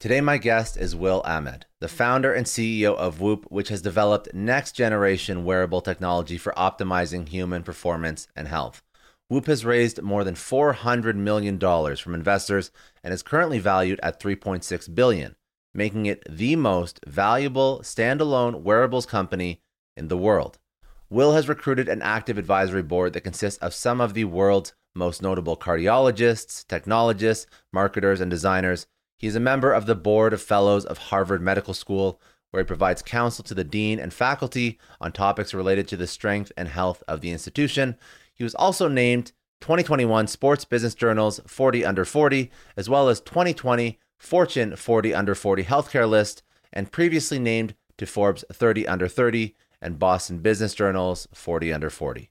Today, my guest is Will Ahmed, the founder and CEO of Whoop, which has developed next generation wearable technology for optimizing human performance and health. Whoop has raised more than $400 million from investors and is currently valued at 3.6 billion, making it the most valuable standalone wearables company in the world. Will has recruited an active advisory board that consists of some of the world's most notable cardiologists, technologists, marketers, and designers he is a member of the Board of Fellows of Harvard Medical School, where he provides counsel to the dean and faculty on topics related to the strength and health of the institution. He was also named 2021 Sports Business Journal's 40 Under 40, as well as 2020 Fortune 40 Under 40 Healthcare List, and previously named to Forbes 30 Under 30 and Boston Business Journal's 40 Under 40.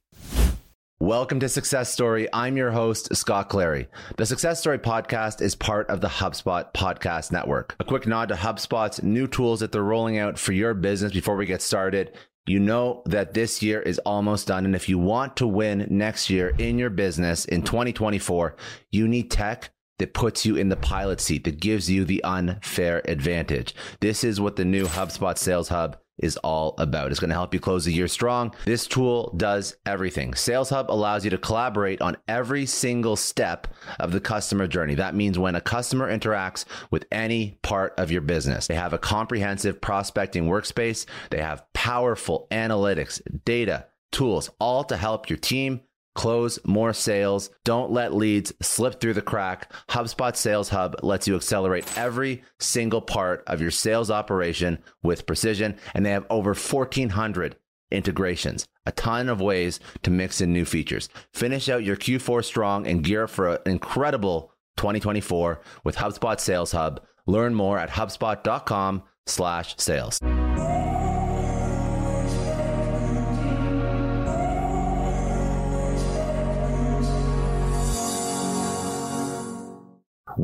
Welcome to Success Story. I'm your host, Scott Clary. The Success Story podcast is part of the HubSpot podcast network. A quick nod to HubSpot's new tools that they're rolling out for your business before we get started. You know that this year is almost done. And if you want to win next year in your business in 2024, you need tech that puts you in the pilot seat, that gives you the unfair advantage. This is what the new HubSpot Sales Hub is all about. It's going to help you close the year strong. This tool does everything. Sales Hub allows you to collaborate on every single step of the customer journey. That means when a customer interacts with any part of your business, they have a comprehensive prospecting workspace, they have powerful analytics, data, tools, all to help your team close more sales. Don't let leads slip through the crack. HubSpot Sales Hub lets you accelerate every single part of your sales operation with precision, and they have over 1,400 integrations, a ton of ways to mix in new features. Finish out your Q4 strong and gear up for an incredible 2024 with HubSpot Sales Hub. Learn more at hubspot.com/sales.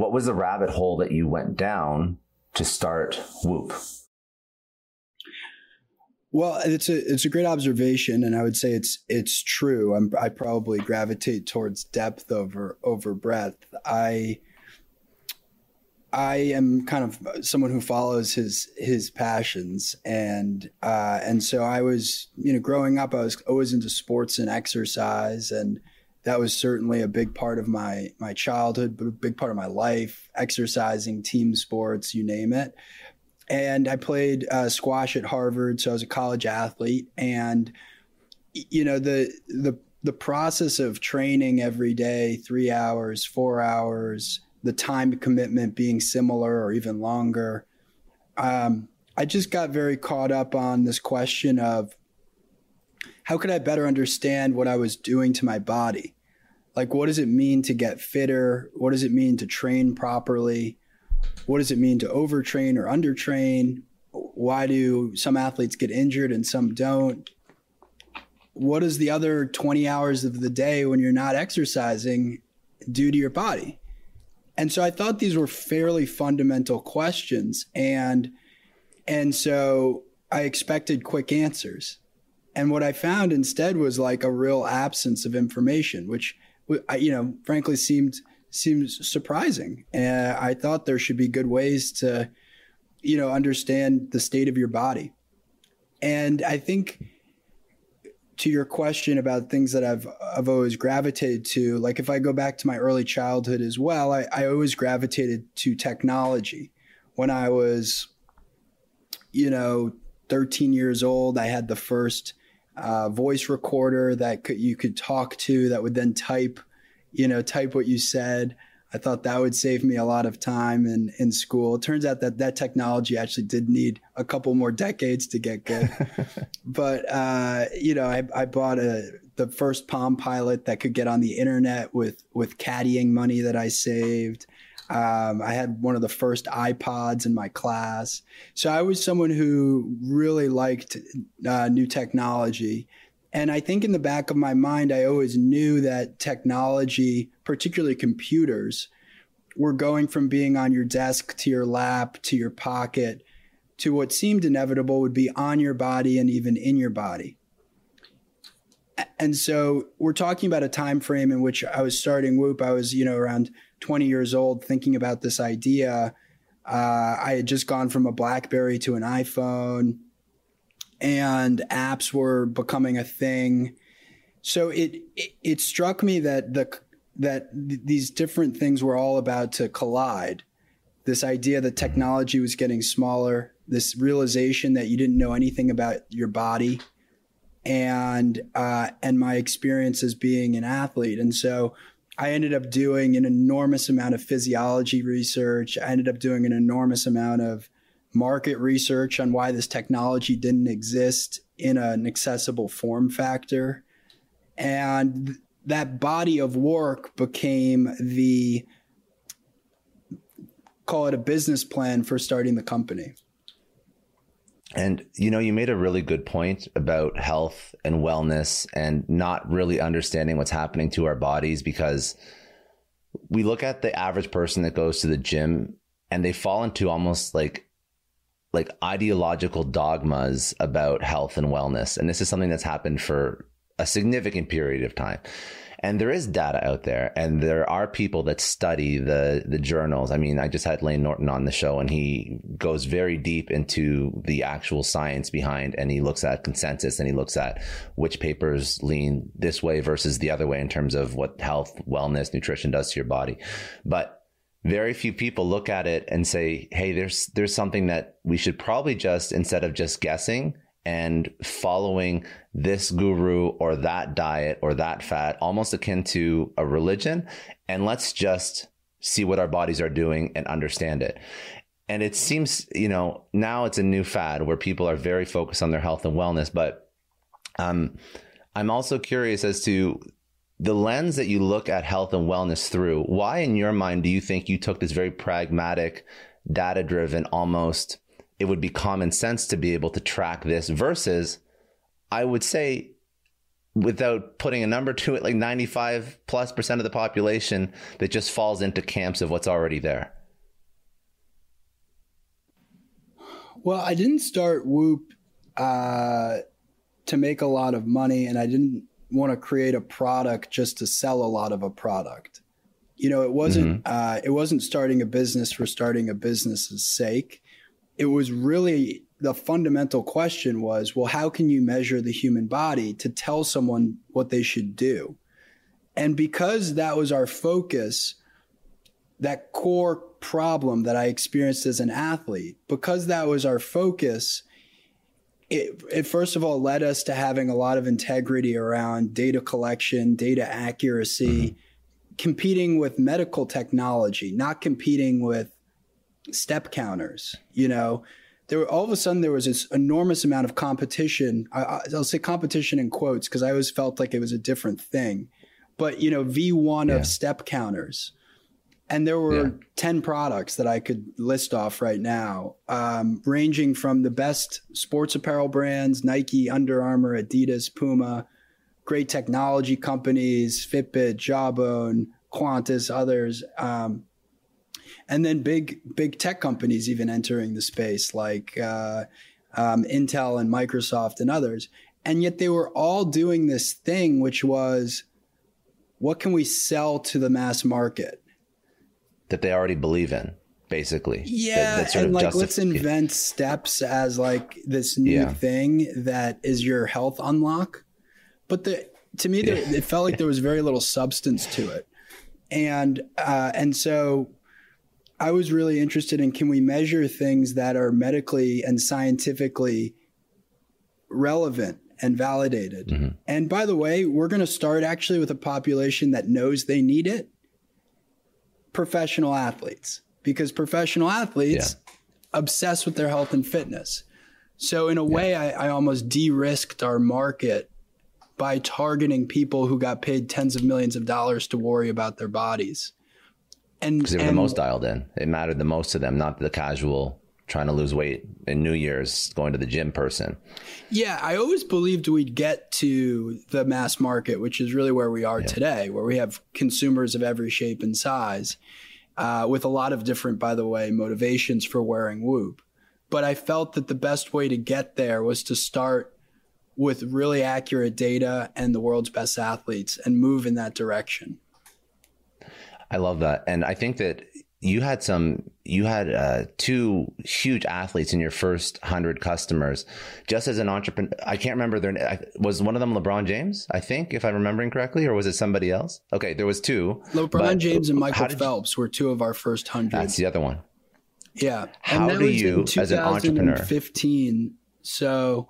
what was the rabbit hole that you went down to start Whoop? Well, it's a it's a great observation, and I would say it's it's true. I'm, I probably gravitate towards depth over over breadth. I I am kind of someone who follows his his passions, and uh, and so I was you know growing up, I was always into sports and exercise, and that was certainly a big part of my my childhood, but a big part of my life. Exercising, team sports, you name it. And I played uh, squash at Harvard, so I was a college athlete. And you know the the the process of training every day, three hours, four hours, the time commitment being similar or even longer. Um, I just got very caught up on this question of how could I better understand what I was doing to my body? Like what does it mean to get fitter? What does it mean to train properly? What does it mean to overtrain or undertrain? Why do some athletes get injured and some don't? What does the other 20 hours of the day when you're not exercising do to your body? And so i thought these were fairly fundamental questions and and so i expected quick answers. And what i found instead was like a real absence of information which you know, frankly seemed seems surprising. And I thought there should be good ways to, you know, understand the state of your body. And I think to your question about things that I've I've always gravitated to, like if I go back to my early childhood as well, I, I always gravitated to technology. When I was, you know, 13 years old, I had the first uh, voice recorder that could, you could talk to that would then type, you know, type what you said. I thought that would save me a lot of time in, in school. It turns out that that technology actually did need a couple more decades to get good. but, uh, you know, I, I bought a, the first Palm Pilot that could get on the internet with, with caddying money that I saved. Um, I had one of the first iPods in my class. So I was someone who really liked uh, new technology. And I think in the back of my mind, I always knew that technology, particularly computers, were going from being on your desk to your lap to your pocket to what seemed inevitable would be on your body and even in your body. And so we're talking about a time frame in which I was starting Whoop. I was, you know, around 20 years old thinking about this idea. Uh, I had just gone from a BlackBerry to an iPhone, and apps were becoming a thing. So it it, it struck me that the that th- these different things were all about to collide. This idea that technology was getting smaller, this realization that you didn't know anything about your body, and uh, and my experience as being an athlete, and so I ended up doing an enormous amount of physiology research. I ended up doing an enormous amount of market research on why this technology didn't exist in an accessible form factor. And that body of work became the call it a business plan for starting the company. And you know, you made a really good point about health and wellness and not really understanding what's happening to our bodies because we look at the average person that goes to the gym and they fall into almost like like ideological dogmas about health and wellness. And this is something that's happened for a significant period of time and there is data out there and there are people that study the the journals. I mean i just had Layne Norton on the show and he goes very deep into the actual science behind and he looks at consensus and he looks at which papers lean this way versus the other way in terms of what health wellness nutrition does to your body. But very few people look at it and say hey there's there's something that we should probably just instead of just guessing and following this guru or that diet or that fat, almost akin to a religion. And let's just see what our bodies are doing and understand it. And it seems, you know, now it's a new fad where people are very focused on their health and wellness. But um, I'm also curious as to the lens that you look at health and wellness through. Why, in your mind, do you think you took this very pragmatic, data driven, almost it would be common sense to be able to track this versus I would say without putting a number to it like 95 plus percent of the population that just falls into camps of what's already there. Well i didn't start whoop uh, to make a lot of money and i didn't want to create a product just to sell a lot of a product. You know it wasn't mm-hmm. uh, it wasn't starting a business for starting a business's sake it was really the fundamental question was well how can you measure the human body to tell someone what they should do and because that was our focus that core problem that i experienced as an athlete because that was our focus it, it first of all led us to having a lot of integrity around data collection data accuracy mm-hmm. competing with medical technology not competing with step counters. You know, there were, all of a sudden there was this enormous amount of competition. I, will say competition in quotes because I always felt like it was a different thing. But you know, V1 yeah. of step counters, and there were yeah. ten products that I could list off right now, um, ranging from the best sports apparel brands: Nike, Under Armour, Adidas, Puma. Great technology companies: Fitbit, Jawbone, Qantas, others. Um, and then big big tech companies even entering the space like uh, um, Intel and Microsoft and others. And yet they were all doing this thing, which was, what can we sell to the mass market that they already believe in? Basically, yeah, that, that and like let's invent steps as like this new yeah. thing that is your health unlock. But the to me, yeah. there, it felt like there was very little substance to it, and uh, and so I was really interested in can we measure things that are medically and scientifically relevant and validated. Mm-hmm. And by the way, we're going to start actually with a population that knows they need it professional athletes, because professional athletes yeah. obsess with their health and fitness. So, in a yeah. way, I, I almost de risked our market by targeting people who got paid tens of millions of dollars to worry about their bodies and because they were and, the most dialed in. It mattered the most to them, not the casual trying to lose weight in New Year's going to the gym person. Yeah, I always believed we'd get to the mass market, which is really where we are yeah. today, where we have consumers of every shape and size, uh, with a lot of different, by the way, motivations for wearing Whoop. But I felt that the best way to get there was to start with really accurate data and the world's best athletes and move in that direction. I love that. And I think that you had some you had uh, two huge athletes in your first 100 customers just as an entrepreneur. I can't remember their name. was one of them lebron james i think if i'm remembering correctly or was it somebody else? Okay there was two lebron james and michael phelps you, were two of our first 100 that's the other one. Yeah. How do you as an entrepreneur? 15 so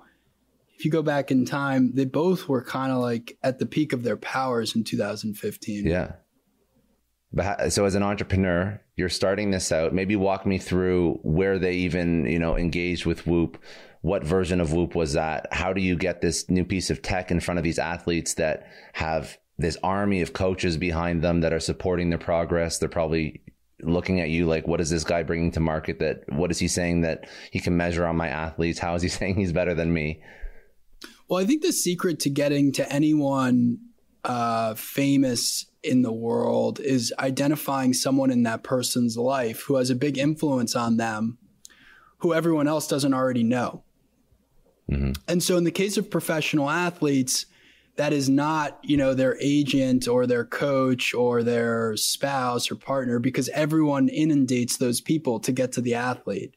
if you go back in time they both were kind of like at the peak of their powers in 2015 yeah so as an entrepreneur, you're starting this out. Maybe walk me through where they even, you know, engaged with Whoop. What version of Whoop was that? How do you get this new piece of tech in front of these athletes that have this army of coaches behind them that are supporting their progress? They're probably looking at you like, what is this guy bringing to market that, what is he saying that he can measure on my athletes? How is he saying he's better than me? Well, I think the secret to getting to anyone uh, famous in the world is identifying someone in that person's life who has a big influence on them who everyone else doesn't already know. Mm-hmm. And so in the case of professional athletes, that is not, you know, their agent or their coach or their spouse or partner because everyone inundates those people to get to the athlete.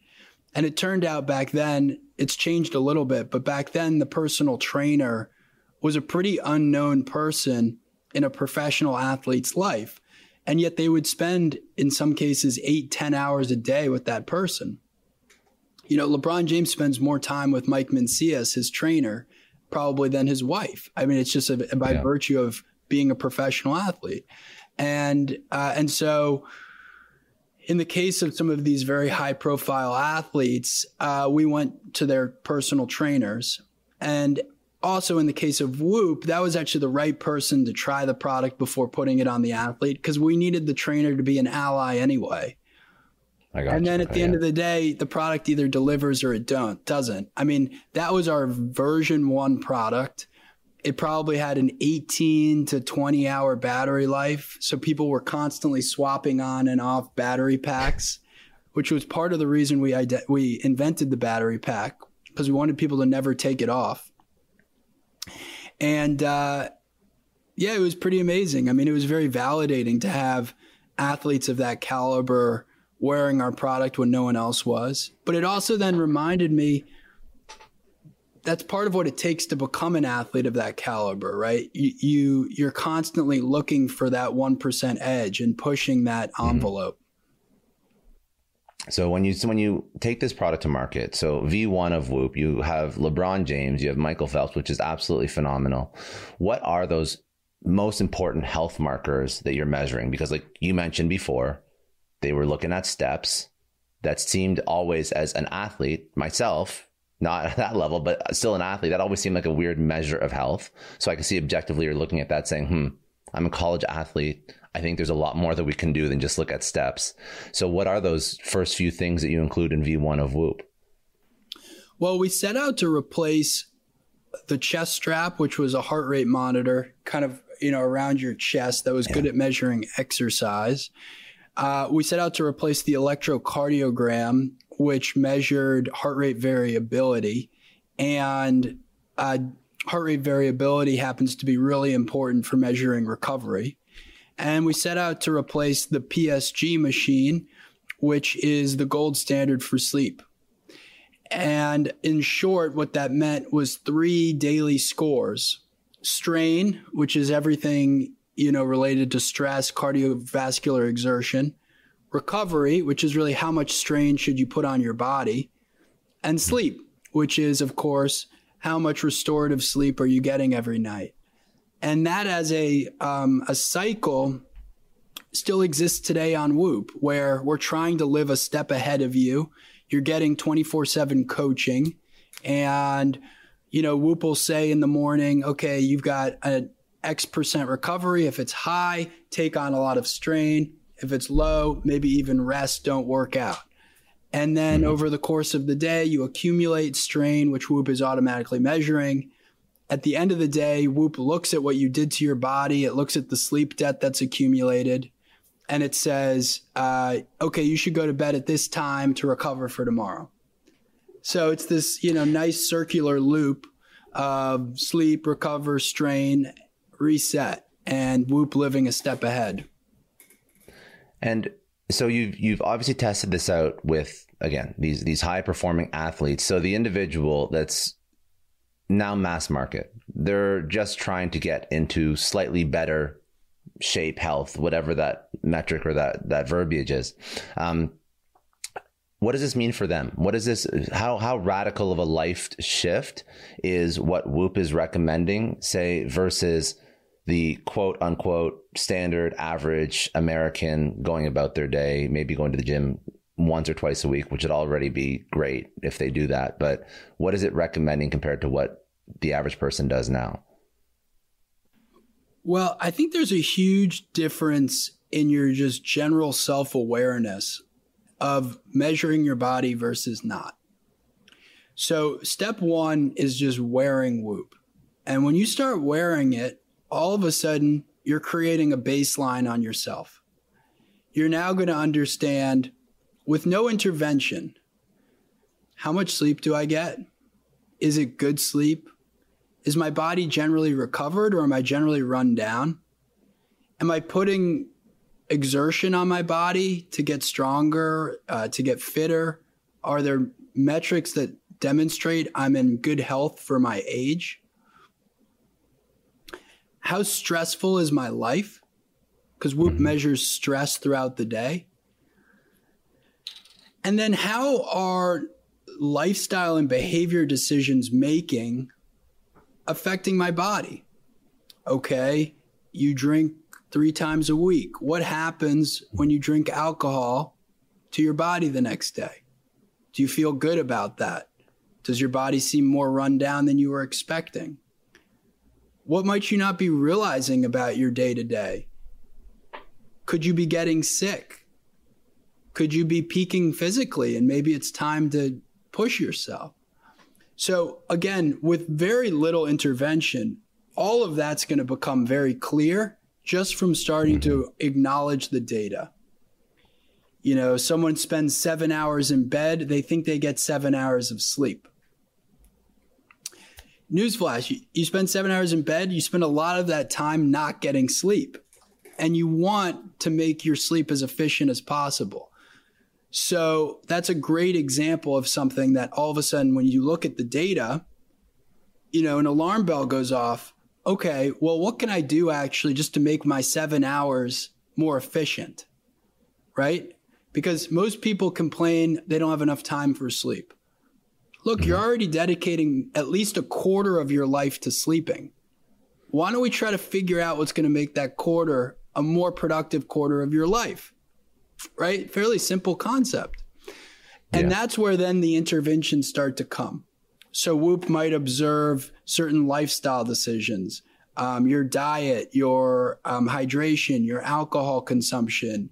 And it turned out back then, it's changed a little bit, but back then the personal trainer was a pretty unknown person in a professional athlete's life. And yet they would spend, in some cases, eight, ten hours a day with that person. You know, LeBron James spends more time with Mike Mancias, his trainer, probably than his wife. I mean, it's just a, by yeah. virtue of being a professional athlete. And, uh, and so, in the case of some of these very high profile athletes, uh, we went to their personal trainers. And also in the case of Whoop, that was actually the right person to try the product before putting it on the athlete because we needed the trainer to be an ally anyway. and then at the end of the day, the product either delivers or it don't doesn't. I mean, that was our version one product. It probably had an 18 to 20 hour battery life. So people were constantly swapping on and off battery packs, which was part of the reason we, ide- we invented the battery pack because we wanted people to never take it off. And uh, yeah, it was pretty amazing. I mean, it was very validating to have athletes of that caliber wearing our product when no one else was. But it also then reminded me that's part of what it takes to become an athlete of that caliber, right? You, you you're constantly looking for that 1% edge and pushing that mm-hmm. envelope. Mm-hmm. So when you when you take this product to market, so V1 of Whoop, you have LeBron James, you have Michael Phelps, which is absolutely phenomenal. What are those most important health markers that you're measuring? Because like you mentioned before, they were looking at steps that seemed always as an athlete, myself, not at that level, but still an athlete, that always seemed like a weird measure of health. So I can see objectively you're looking at that saying, hmm, I'm a college athlete. I think there's a lot more that we can do than just look at steps. So, what are those first few things that you include in V1 of Whoop? Well, we set out to replace the chest strap, which was a heart rate monitor, kind of you know around your chest that was yeah. good at measuring exercise. Uh, we set out to replace the electrocardiogram, which measured heart rate variability, and uh, heart rate variability happens to be really important for measuring recovery and we set out to replace the PSG machine, which is the gold standard for sleep. And in short, what that meant was three daily scores. Strain, which is everything, you know, related to stress, cardiovascular exertion, recovery, which is really how much strain should you put on your body, and sleep, which is, of course, how much restorative sleep are you getting every night and that as a um, a cycle still exists today on Whoop, where we're trying to live a step ahead of you. You're getting 24 7 coaching. And, you know, Whoop will say in the morning, okay, you've got an X percent recovery. If it's high, take on a lot of strain. If it's low, maybe even rest, don't work out. And then mm-hmm. over the course of the day, you accumulate strain, which Whoop is automatically measuring. At the end of the day, Whoop looks at what you did to your body. It looks at the sleep debt that's accumulated. And it says, uh, okay, you should go to bed at this time to recover for tomorrow. So it's this, you know, nice circular loop of sleep, recover, strain, reset, and Whoop living a step ahead. And so you've you've obviously tested this out with again these these high performing athletes. So the individual that's now mass market, they're just trying to get into slightly better shape, health, whatever that metric or that that verbiage is. Um, what does this mean for them? What is this? How how radical of a life shift is what Whoop is recommending? Say versus the quote unquote standard average American going about their day, maybe going to the gym once or twice a week, which would already be great if they do that. But what is it recommending compared to what the average person does now? Well, I think there's a huge difference in your just general self awareness of measuring your body versus not. So, step one is just wearing Whoop. And when you start wearing it, all of a sudden you're creating a baseline on yourself. You're now going to understand with no intervention how much sleep do I get? Is it good sleep? Is my body generally recovered or am I generally run down? Am I putting exertion on my body to get stronger, uh, to get fitter? Are there metrics that demonstrate I'm in good health for my age? how stressful is my life? Because Whoop mm-hmm. measures stress throughout the day. And then how are lifestyle and behavior decisions making affecting my body? Okay, you drink three times a week. What happens when you drink alcohol to your body the next day? Do you feel good about that? Does your body seem more run down than you were expecting? What might you not be realizing about your day to day? Could you be getting sick? Could you be peaking physically and maybe it's time to push yourself? So, again, with very little intervention, all of that's going to become very clear just from starting to mm-hmm. acknowledge the data. You know, someone spends seven hours in bed, they think they get seven hours of sleep newsflash you, you spend seven hours in bed you spend a lot of that time not getting sleep and you want to make your sleep as efficient as possible so that's a great example of something that all of a sudden when you look at the data you know an alarm bell goes off okay well what can i do actually just to make my seven hours more efficient right because most people complain they don't have enough time for sleep Look, you're already dedicating at least a quarter of your life to sleeping. Why don't we try to figure out what's going to make that quarter a more productive quarter of your life? Right? Fairly simple concept. And yeah. that's where then the interventions start to come. So Whoop might observe certain lifestyle decisions, um, your diet, your um, hydration, your alcohol consumption,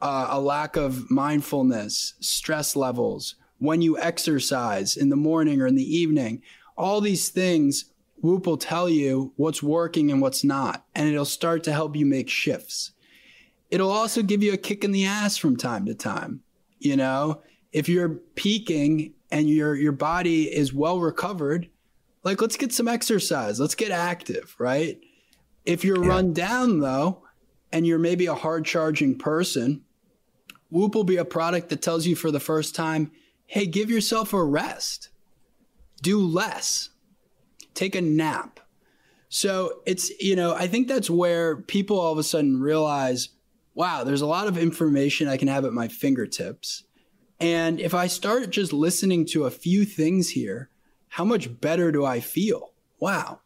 uh, a lack of mindfulness, stress levels, when you exercise in the morning or in the evening, all these things, Whoop will tell you what's working and what's not, and it'll start to help you make shifts. It'll also give you a kick in the ass from time to time. You know, if you're peaking and your your body is well recovered, like let's get some exercise, let's get active, right? If you're yeah. run down though, and you're maybe a hard charging person, Whoop will be a product that tells you for the first time, hey, give yourself a rest, do less, take a nap. So it's, you know, I think that's where people all of a sudden realize, wow, there's a lot of information I can have at my fingertips. And if I start just listening to a few things here, how much better do I feel? Wow.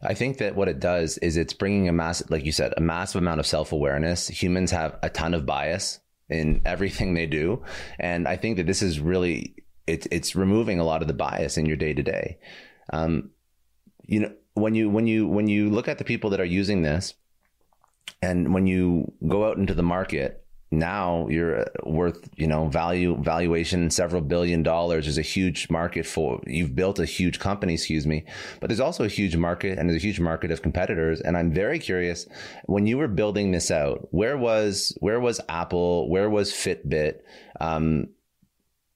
I think that what it does is it's bringing a massive, like you said, a massive amount of self awareness. Humans have a ton of bias in everything they do. And I think that this is really it's it's removing a lot of the bias in your day to day. You know, when you when you when you look at the people that are using this, and when you go out into the market now you're worth you know value valuation several billion dollars there's a huge market for you've built a huge company excuse me. But there's also a huge market and there's a huge market of competitors. And i'm very curious when you were building this out where was where was apple? Where was fitbit? Um,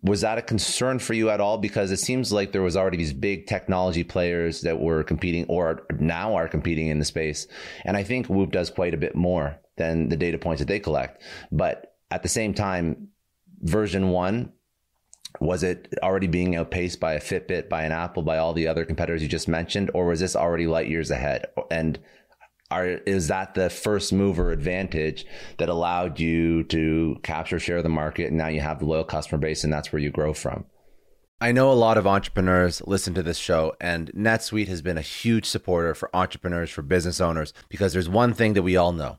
was that a concern for you at all because it seems like there was already these big technology players that were competing or now are competing in the space and i think whoop does quite a bit more than the data points that they collect. But at the same time, version one, was it already being outpaced by a Fitbit, by an Apple, by all the other competitors you just mentioned, or was this already light years ahead? And are, is that the first mover advantage that allowed you to capture share of the market and now you have the loyal customer base and that's where you grow from? I know a lot of entrepreneurs listen to this show, and NetSuite has been a huge supporter for entrepreneurs, for business owners, because there's one thing that we all know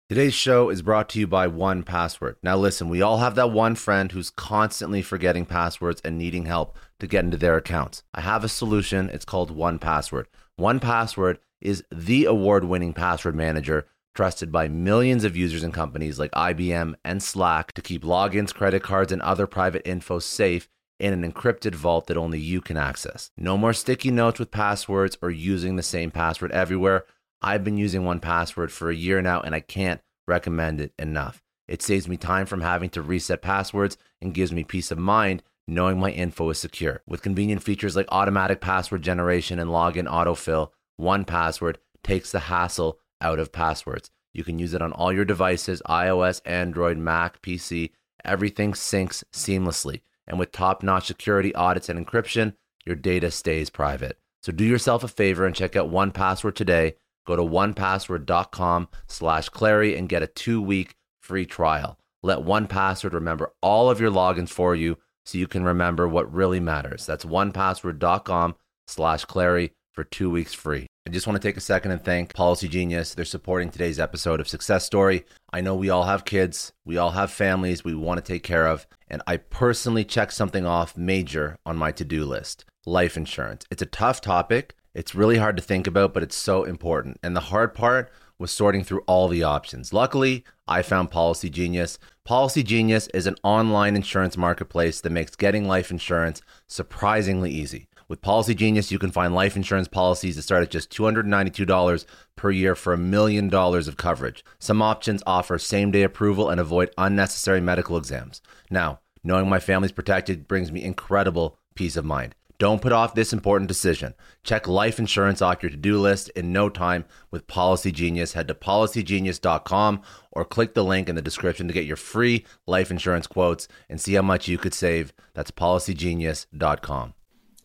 Today's show is brought to you by 1Password. Now, listen, we all have that one friend who's constantly forgetting passwords and needing help to get into their accounts. I have a solution. It's called 1Password. 1Password is the award winning password manager trusted by millions of users and companies like IBM and Slack to keep logins, credit cards, and other private info safe in an encrypted vault that only you can access. No more sticky notes with passwords or using the same password everywhere. I've been using 1Password for a year now and I can't recommend it enough. It saves me time from having to reset passwords and gives me peace of mind knowing my info is secure. With convenient features like automatic password generation and login autofill, 1Password takes the hassle out of passwords. You can use it on all your devices iOS, Android, Mac, PC. Everything syncs seamlessly. And with top notch security audits and encryption, your data stays private. So do yourself a favor and check out 1Password today. Go to onepassword.com slash Clary and get a two week free trial. Let 1Password remember all of your logins for you so you can remember what really matters. That's onepassword.com slash Clary for two weeks free. I just want to take a second and thank Policy Genius. They're supporting today's episode of Success Story. I know we all have kids, we all have families we want to take care of, and I personally checked something off major on my to do list life insurance. It's a tough topic. It's really hard to think about, but it's so important. And the hard part was sorting through all the options. Luckily, I found Policy Genius. Policy Genius is an online insurance marketplace that makes getting life insurance surprisingly easy. With Policy Genius, you can find life insurance policies that start at just $292 per year for a million dollars of coverage. Some options offer same day approval and avoid unnecessary medical exams. Now, knowing my family's protected brings me incredible peace of mind. Don't put off this important decision. Check life insurance off your to do list in no time with Policy Genius. Head to policygenius.com or click the link in the description to get your free life insurance quotes and see how much you could save. That's policygenius.com.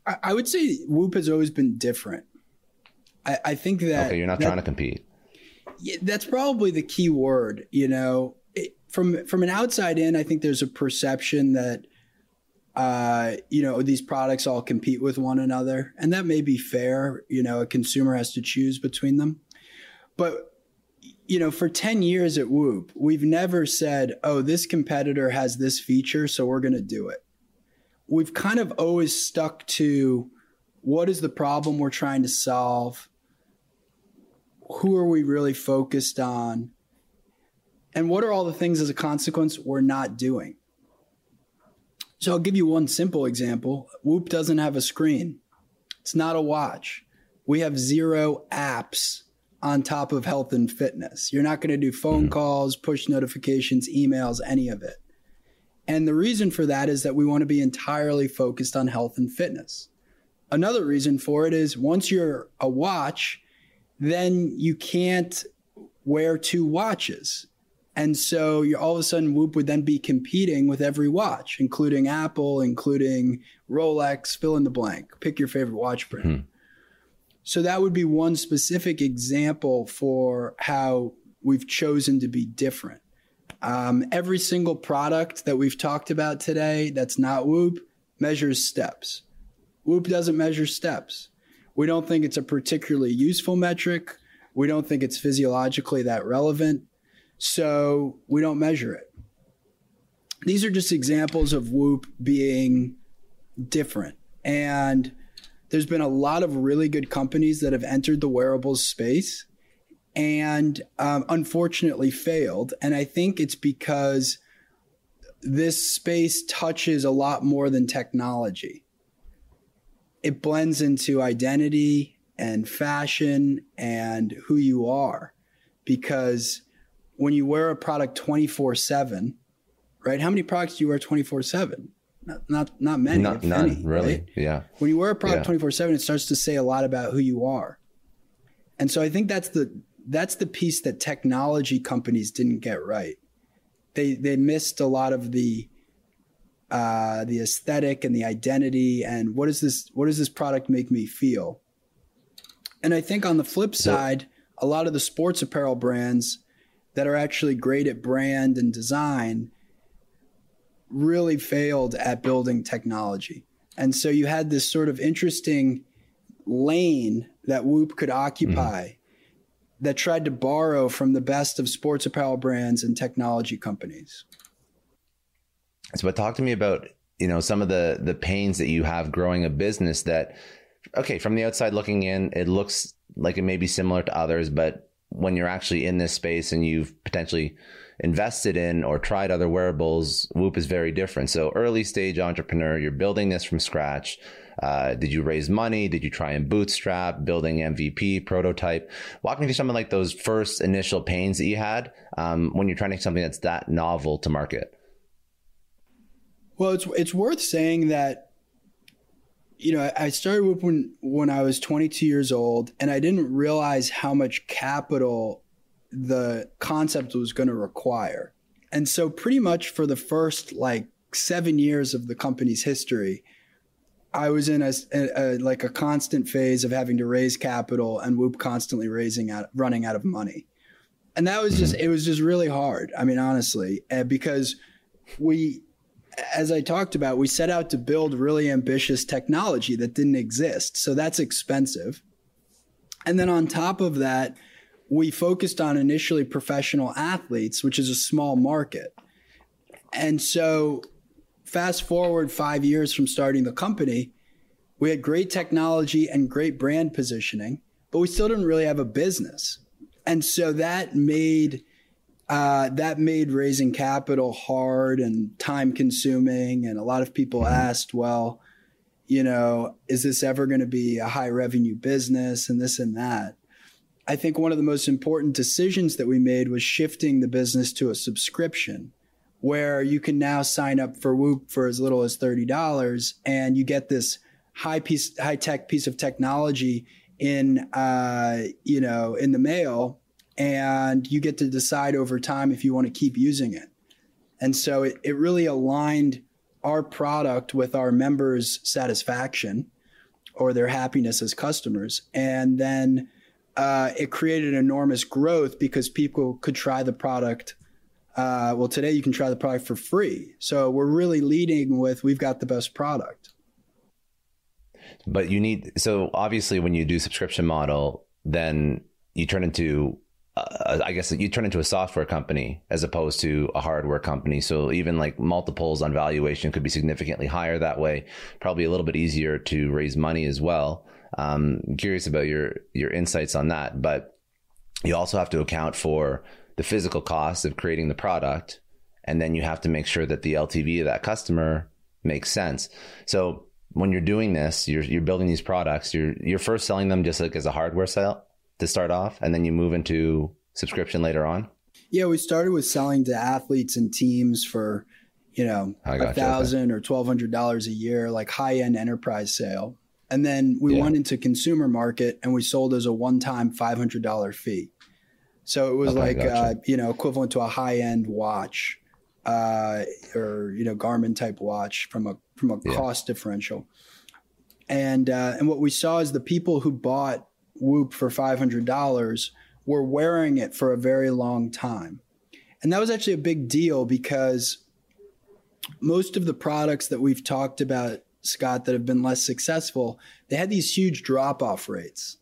I, I would say Whoop has always been different. I, I think that okay, you're not that, trying to compete. Yeah, that's probably the key word. You know, it, from from an outside in, I think there's a perception that uh, you know these products all compete with one another, and that may be fair. You know, a consumer has to choose between them, but you know, for 10 years at Whoop, we've never said, oh, this competitor has this feature, so we're going to do it we've kind of always stuck to what is the problem we're trying to solve? Who are we really focused on? And what are all the things as a consequence we're not doing? So I'll give you one simple example. Whoop doesn't have a screen. It's not a watch. We have zero apps on top of health and fitness. You're not going to do phone mm-hmm. calls, push notifications, emails, any of it. And the reason for that is that we want to be entirely focused on health and fitness. Another reason for it is once you're a watch, then you can't wear two watches. And so you're all of a sudden Whoop would then be competing with every watch, including Apple, including Rolex, fill in the blank, pick your favorite watch brand. Hmm. So that would be one specific example for how we've chosen to be different. Um, every single product that we've talked about today that's not Whoop measures steps. Whoop doesn't measure steps. We don't think it's a particularly useful metric. We don't think it's physiologically that relevant. So we don't measure it. These are just examples of Whoop being different. And there's been a lot of really good companies that have entered the wearables space and um, unfortunately failed. And I think it's because this space touches a lot more than technology. It blends into identity and fashion and who you are. Because when you wear a product 24 7, right? How many products do you wear 24 7? Not, not, not many. Not, none, any, really. Right? Yeah. When you wear a product 24 7, it starts to say a lot about who you are. And so I think that's the that's the piece that technology companies didn't get right. They they missed a lot of the uh, the aesthetic and the identity and what does this what does this product make me feel? And I think on the flip side, a lot of the sports apparel brands that are actually great at brand and design really failed at building technology. And so you had this sort of interesting lane that Whoop could occupy mm that tried to borrow from the best of sports apparel brands and technology companies. So, but talk to me about you know some of the the pains that you have growing a business that okay from the outside looking in it looks like it may be similar to others but when you're actually in this space and you've potentially invested in or tried other wearables whoop is very different so early stage entrepreneur you're building this from scratch uh, did you raise money? Did you try and bootstrap, building MVP, prototype? Walk me through some of like those first initial pains that you had um, when you're trying to something that's that novel to market. Well, it's it's worth saying that you know I started with when when I was 22 years old, and I didn't realize how much capital the concept was going to require. And so, pretty much for the first like seven years of the company's history, I was in a, a, a, like a constant phase of having to raise capital and Whoop constantly raising out, running out of money, and that was just mm-hmm. it was just really hard. I mean, honestly, uh, because we, as I talked about, we set out to build really ambitious technology that didn't exist, so that's expensive, and then on top of that, we focused on initially professional athletes, which is a small market, and so fast forward five years from starting the company, we had great technology and great brand positioning, but we still didn't really have a business. And so that made uh, that made raising capital hard and time consuming. And a lot of people asked, well, you know, is this ever going to be a high revenue business and this and that? I think one of the most important decisions that we made was shifting the business to a subscription where you can now sign up for Whoop for as little as $30 and you get this high piece, high tech piece of technology in, uh, you know, in the mail and you get to decide over time if you want to keep using it. And so it, it really aligned our product with our members' satisfaction or their happiness as customers. And then uh, it created enormous growth because people could try the product uh, well, today you can try the product for free. So we're really leading with we've got the best product. But you need so obviously when you do subscription model, then you turn into uh, I guess you turn into a software company as opposed to a hardware company. So even like multiples on valuation could be significantly higher that way. Probably a little bit easier to raise money as well. Um, curious about your your insights on that, but you also have to account for the physical cost of creating the product, and then you have to make sure that the LTV of that customer makes sense. So when you're doing this, you're you're building these products. You're you're first selling them just like as a hardware sale to start off, and then you move into subscription later on. Yeah, we started with selling to athletes and teams for you know a thousand or twelve hundred dollars a year, like high end enterprise sale. And then we yeah. went into consumer market and we sold as a one time five hundred dollar fee. So it was okay, like gotcha. uh, you know equivalent to a high end watch uh, or you know Garmin type watch from a from a yeah. cost differential. And uh, and what we saw is the people who bought Whoop for five hundred dollars were wearing it for a very long time, and that was actually a big deal because most of the products that we've talked about, Scott, that have been less successful, they had these huge drop off rates.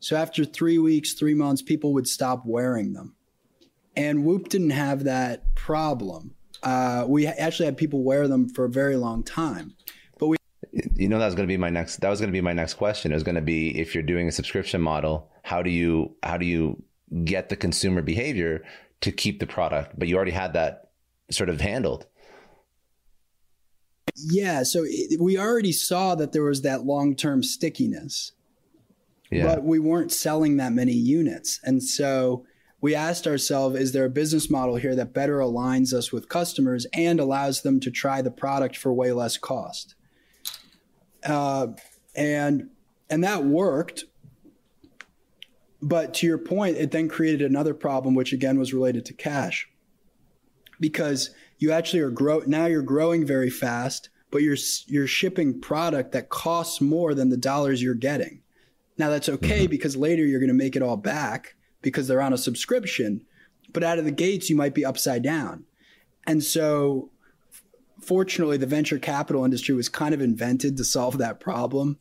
So after three weeks, three months, people would stop wearing them. And Whoop didn't have that problem. Uh, we actually had people wear them for a very long time. You know, that was going to be my next. That was going to be my next question. It was going to be if you're doing a subscription model, how do you how do you get the consumer behavior to keep the product? But you already had that sort of handled. Yeah, so it, we already saw that there was that long term stickiness, yeah. but we weren't selling that many units, and so we asked ourselves is there a business model here that better aligns us with customers and allows them to try the product for way less cost uh, and and that worked but to your point it then created another problem which again was related to cash because you actually are grow now you're growing very fast but you're you're shipping product that costs more than the dollars you're getting now that's okay mm-hmm. because later you're going to make it all back because they're on a subscription. But out of the gates, you might be upside down. And so, fortunately, the venture capital industry was kind of invented to solve that problem,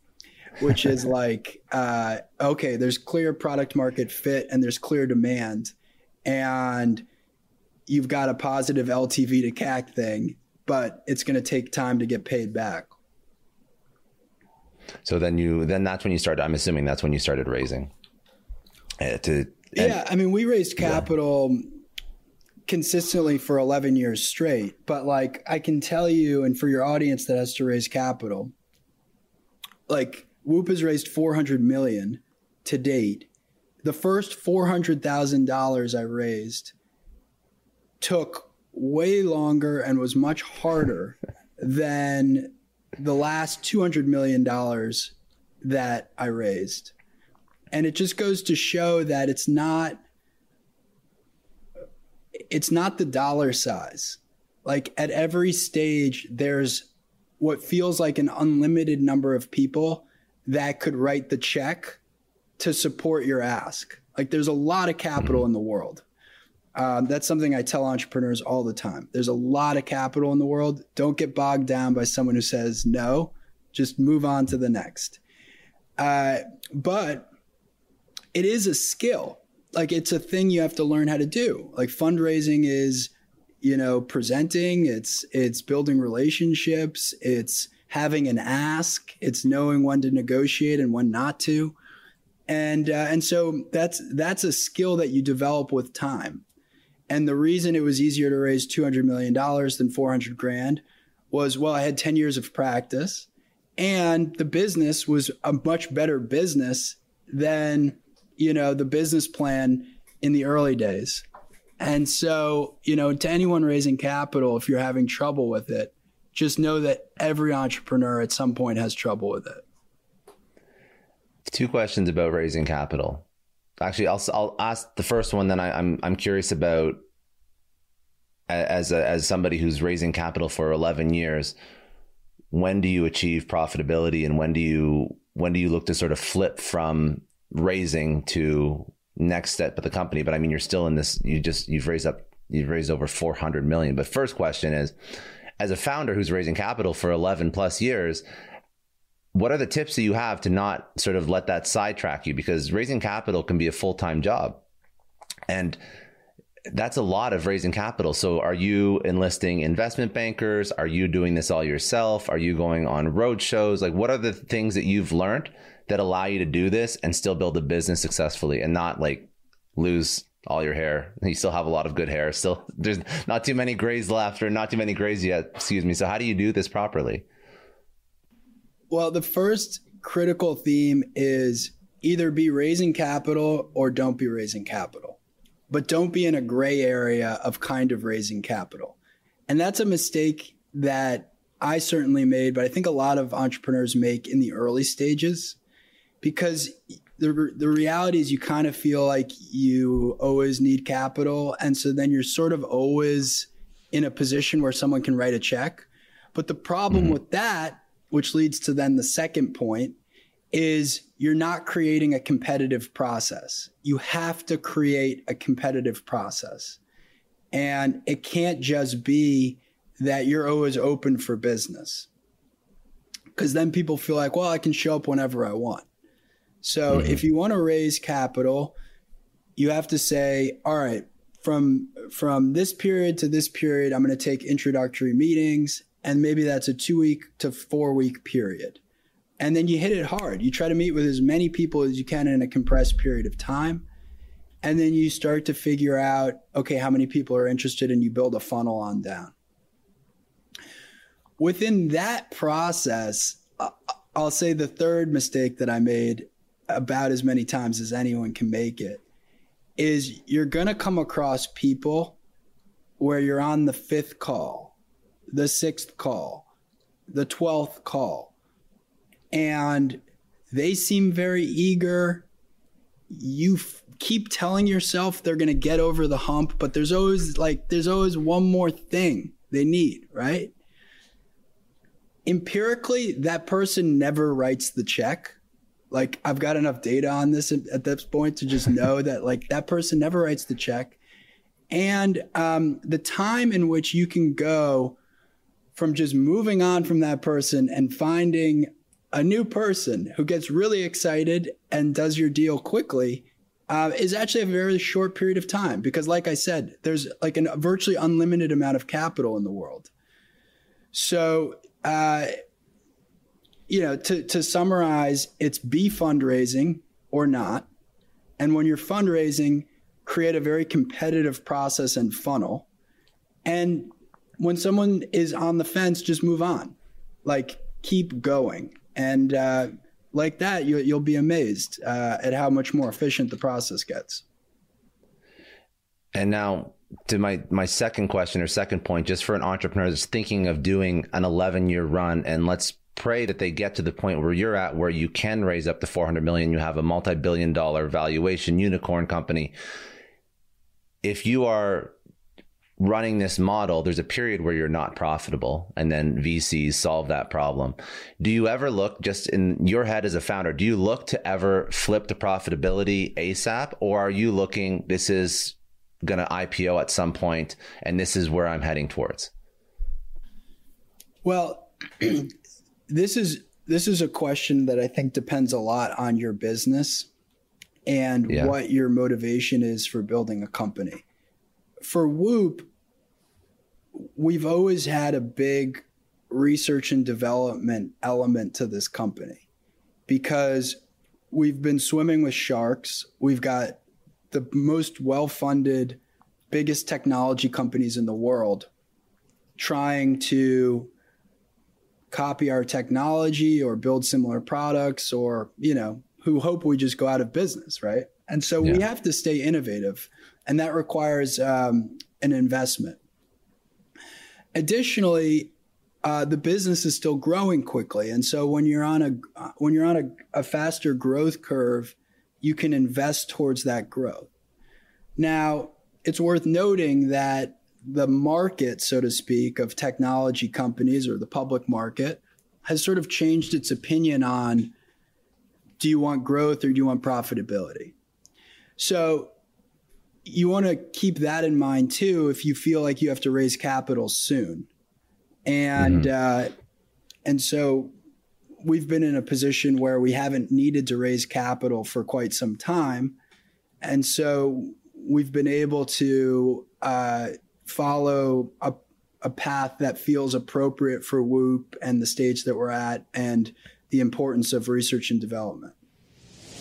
which is like, uh, okay, there's clear product market fit and there's clear demand. And you've got a positive LTV to CAC thing, but it's going to take time to get paid back. So then you then that's when you started. I'm assuming that's when you started raising uh, to and, yeah, I mean, we raised capital yeah. Consistently for 11 years straight, but like I can tell you, and for your audience that has to raise capital, like Whoop has raised 400 million to date. The first $400,000 I raised took way longer and was much harder than the last $200 million that I raised. And it just goes to show that it's not it's not the dollar size. Like at every stage there's what feels like an unlimited number of people that could write the check to support your ask. Like there's a lot of capital mm-hmm. in the world. Um, that's something I tell entrepreneurs all the time. There's a lot of capital in the world. Don't get bogged down by someone who says no. Just move on to the next. Uh, but it is a skill. Like it's a thing you have to learn how to do. Like fundraising is, you know, presenting, it's it's building relationships, it's having an ask, it's knowing when to negotiate and when not to. And uh, and so that's that's a skill that you develop with time. And the reason it was easier to raise 200 million dollars than 400 grand was well, I had 10 years of practice and the business was a much better business than you know, the business plan in the early days. And so, you know, to anyone raising capital, if you're having trouble with it, just know that every entrepreneur at some point has trouble with it. Two questions about raising capital. Actually, I'll I'll ask the first one. Then I, I'm I'm curious about as a, as somebody who's raising capital for 11 years. When do you achieve profitability, and when do you when do you look to sort of flip from raising to next step of the company. But I mean, you're still in this. You just you've raised up. You've raised over 400 million. But first question is, as a founder who's raising capital for 11 plus years, what are the tips that you have to not sort of let that sidetrack you? Because raising capital can be a full time job, and that's a lot of raising capital. So are you enlisting investment bankers? Are you doing this all yourself? Are you going on road shows? Like what are the things that you've learned that allow you to do this and still build a business successfully and not like lose all your hair. You still have a lot of good hair. Still, there's not too many grays left, or not too many grays yet. Excuse me. So, how do you do this properly? Well, the first critical theme is either be raising capital or don't be raising capital, but don't be in a gray area of kind of raising capital. And that's a mistake that I certainly made, but I think a lot of entrepreneurs make in the early stages because the, the reality is you kind of feel like you always need capital. And so then you're sort of always in a position where someone can write a check. But the problem mm-hmm. with that, which leads to then the second point, is you're not creating a competitive process. You have to create a competitive process. And it can't just be that you're always open for business. Because then people feel like, well, I can show up whenever I want. So mm-hmm. if you want to raise capital, you have to say, all right, from from this period to this period, I'm going to take introductory meetings, and maybe that's a two week to four week period. And then you hit it hard. You try to meet with as many people as you can in a compressed period of time. And then you start to figure out, okay, how many people are interested, and you build a funnel on down. Within that process, I'll say the third mistake that I made about as many times as anyone can make it is you're going to come across people where you're on the fifth call, the sixth call, the 12th call, and they seem very eager. You f- keep telling yourself they're going to get over the hump, but there's always like, there's always one more thing they need, right? Empirically, that person never writes the check like I've got enough data on this at this point to just know that like that person never writes the check. And um, the time in which you can go from just moving on from that person and finding a new person who gets really excited and does your deal quickly uh, is actually a very short period of time because, like I said, there's like a virtually unlimited amount of capital in the world. So uh, you know, to, to summarize, it's be fundraising or not. And when you're fundraising, create a very competitive process and funnel. And when someone is on the fence, just move on. Like keep going. And uh, like that, you, you'll be amazed uh, at how much more efficient the process gets. And now to my my second question or second point, just for an entrepreneur that's thinking of doing an 11 year run, and let's pray that they get to the point where you're at where you can raise up to 400 million you have a multi-billion dollar valuation unicorn company. If you are running this model there's a period where you're not profitable and then VCs solve that problem. Do you ever look just in your head as a founder do you look to ever flip the profitability ASAP or are you looking this is going to IPO at some point and this is where I'm heading towards? Well this is this is a question that I think depends a lot on your business and yeah. what your motivation is for building a company. For Whoop, we've always had a big research and development element to this company because we've been swimming with sharks. We've got the most well funded, biggest technology companies in the world trying to copy our technology or build similar products or, you know, who hope we just go out of business, right? And so yeah. we have to stay innovative, and that requires um, an investment. Additionally, uh, the business is still growing quickly, and so when you're on a when you're on a, a faster growth curve, you can invest towards that growth. Now, it's worth noting that the market, so to speak, of technology companies or the public market has sort of changed its opinion on do you want growth or do you want profitability? So you want to keep that in mind too if you feel like you have to raise capital soon. And mm-hmm. uh, and so we've been in a position where we haven't needed to raise capital for quite some time. And so we've been able to uh, follow a, a path that feels appropriate for Whoop and the stage that we're at and the importance of research and development.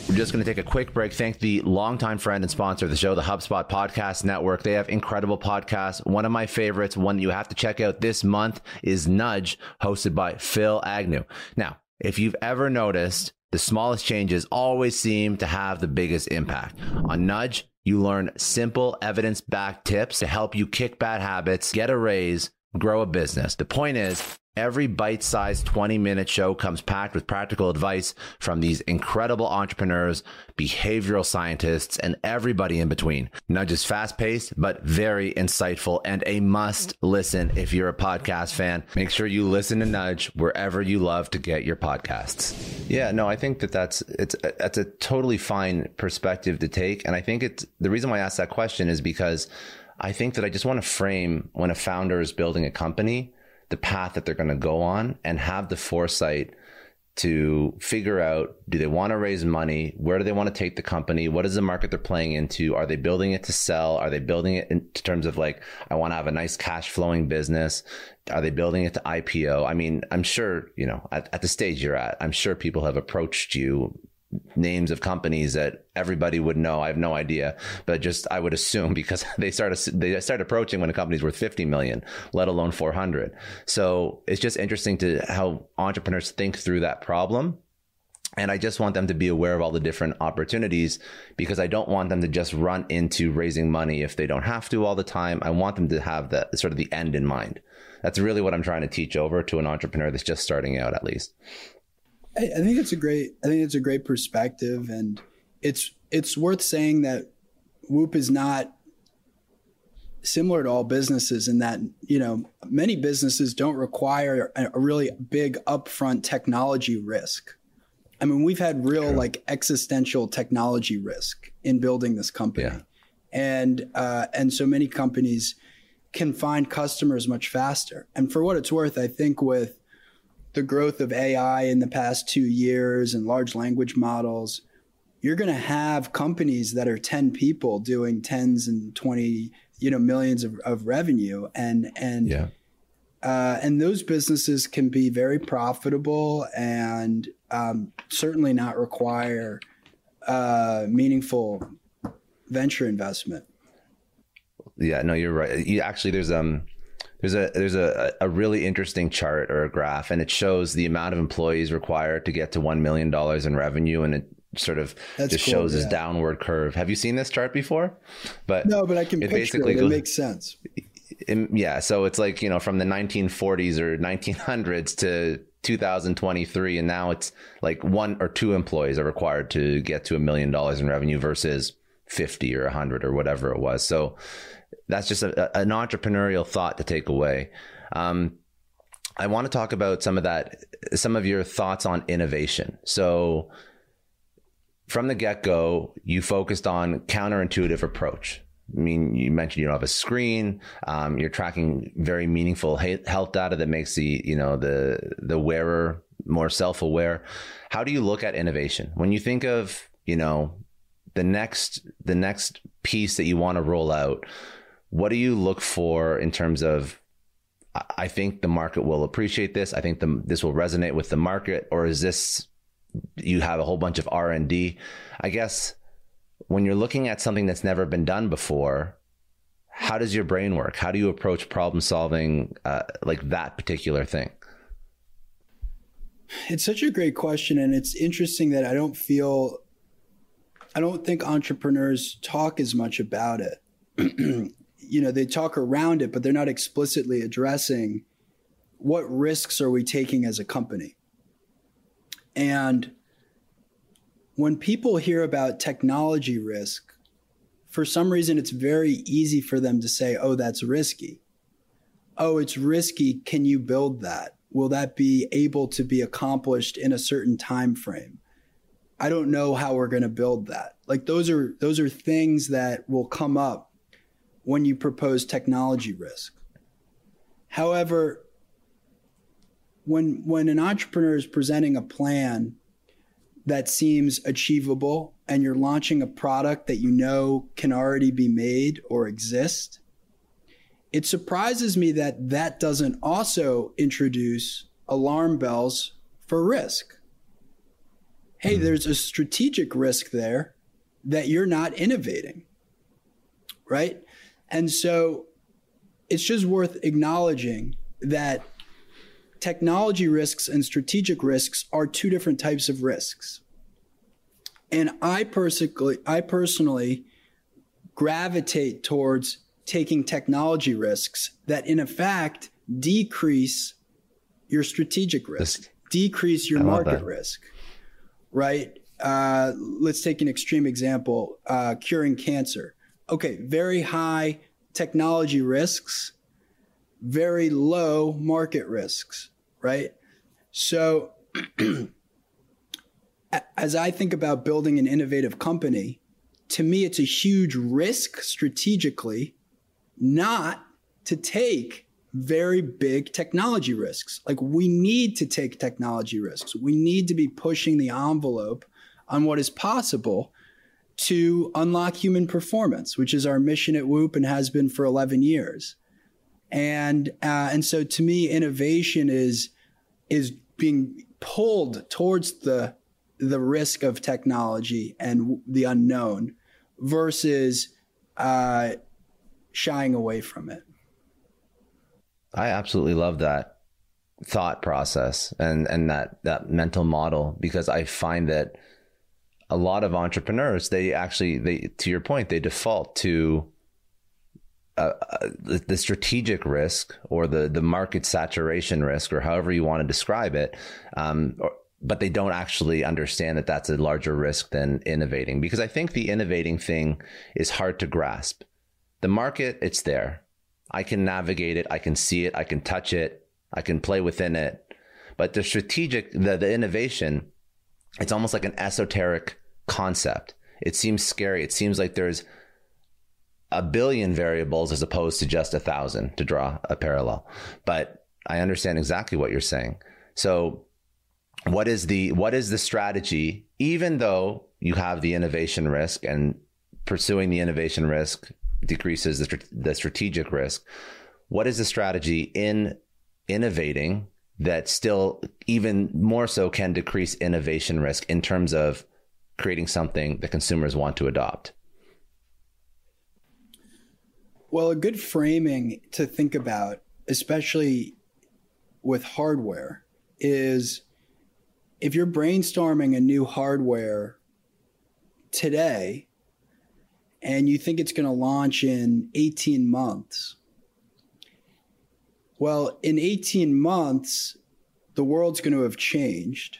We're just going to take a quick break. Thank the longtime friend and sponsor of the show, the HubSpot Podcast Network. They have incredible podcasts. One of my favorites, one you have to check out this month, is Nudge, hosted by Phil Agnew. Now, if you've ever noticed, the smallest changes always seem to have the biggest impact. On Nudge, you learn simple evidence backed tips to help you kick bad habits, get a raise, grow a business. The point is, Every bite sized 20 minute show comes packed with practical advice from these incredible entrepreneurs, behavioral scientists, and everybody in between. Nudge is fast paced, but very insightful and a must listen if you're a podcast fan. Make sure you listen to Nudge wherever you love to get your podcasts. Yeah, no, I think that that's, it's, that's a totally fine perspective to take. And I think it's the reason why I asked that question is because I think that I just want to frame when a founder is building a company the path that they're going to go on and have the foresight to figure out do they want to raise money? Where do they want to take the company? What is the market they're playing into? Are they building it to sell? Are they building it in terms of like i want to have a nice cash flowing business? Are they building it to ipo i mean i'm sure you know at, at the stage you're at i'm sure people have approached you names of companies that everybody would know. I have no idea, but just I would assume because they start they start approaching when a company's worth 50 million, let alone 400. So it's just interesting to how entrepreneurs think through that problem. And I just want them to be aware of all the different opportunities because I don't want them to just run into raising money if they don't have to all the time. I want them to have that sort of the end in mind. That's really what I'm trying to teach over to an entrepreneur that's just starting out, at least. I, I think it's a great. I think it's a great perspective, and it's it's worth saying that Whoop is not similar to all businesses in that you know many businesses don't require a, really big upfront technology risk. I mean, we've had real like existential technology risk in building this company, yeah. and uh, and so many companies can find customers much faster. And for what it's worth, I think with the growth of AI in the past two years and large language models, you're going to have companies that are 10 people doing tens and 20, you know, millions of, of revenue. And, and, yeah. Uh, and those businesses can be very profitable and um, certainly not require uh, meaningful venture investment. Yeah, no, you're right. You actually, there's um, there's a there's a, a really interesting chart or a graph and it shows the amount of employees required to get to one million dollars in revenue and it sort of That's just cool, shows yeah. this downward curve. Have you seen this chart before? But no, but I can it basically it. It makes sense. It, yeah, so it's like you know from the 1940s or 1900s to 2023, and now it's like one or two employees are required to get to a million dollars in revenue versus 50 or 100 or whatever it was. So that's just a, an entrepreneurial thought to take away. Um, I want to talk about some of that, some of your thoughts on innovation. So, from the get go, you focused on counterintuitive approach. I mean, you mentioned you don't have a screen. Um, you're tracking very meaningful health data that makes the you know the the wearer more self aware. How do you look at innovation when you think of you know the next the next piece that you want to roll out? What do you look for in terms of? I think the market will appreciate this. I think the, this will resonate with the market, or is this you have a whole bunch of R and D? I guess when you're looking at something that's never been done before, how does your brain work? How do you approach problem solving uh, like that particular thing? It's such a great question, and it's interesting that I don't feel, I don't think entrepreneurs talk as much about it. you know, they talk around it, but they're not explicitly addressing what risks are we taking as a company. And when people hear about technology risk, for some reason, it's very easy for them to say, oh, that's risky. Oh, it's risky. Can you build that? Will that be able to be accomplished in a certain time frame? I don't know how we're going to build that. Like those are those are things that will come up when you propose technology risk. However, when when an entrepreneur is presenting a plan that seems achievable and you're launching a product that you know can already be made or exist, it surprises me that that doesn't also introduce alarm bells for risk. hey, mm-hmm. there's a strategic risk there that you're not innovating. Right. And so it's just worth acknowledging that technology risks and strategic risks are two different types of risks. And I personally, I personally gravitate towards taking technology risks that, in effect, decrease your strategic risk, decrease your market risk, right? Uh, let's take an extreme example uh, curing cancer. Okay, very high technology risks, very low market risks, right? So, as I think about building an innovative company, to me, it's a huge risk strategically not to take very big technology risks. Like, we need to take technology risks. We need to be pushing the envelope on what is possible to unlock human performance, which is our mission at Whoop and has been for 11 years. And uh, and so to me, innovation is is being pulled towards the the risk of technology and the unknown versus uh, shying away from it. I absolutely love that thought process and and that that mental model because I find that a lot of entrepreneurs they actually they to your point they default to uh, uh, the, the, strategic risk or the the market saturation risk or however you want to describe it um, or, but they don't actually understand that that's a larger risk than innovating because i think the innovating thing is hard to grasp. The market it's there. I can navigate it i can see it i can touch it i can play within it. But the strategic the, the innovation it's almost like an esoteric concept. It seems scary. It seems like there's a billion variables as opposed to just a thousand to draw a parallel. But I understand exactly what you're saying. So what is the what is the strategy even though you have the innovation risk and pursuing the innovation risk decreases the, the strategic risk what is the strategy in innovating that still even more so can decrease innovation risk in terms of creating something that consumers want to adopt? Well, a good framing to think about, especially with hardware, is if you're brainstorming a new hardware today and you think it's going to launch in 18 months, well, in 18 months, the world's going to have changed.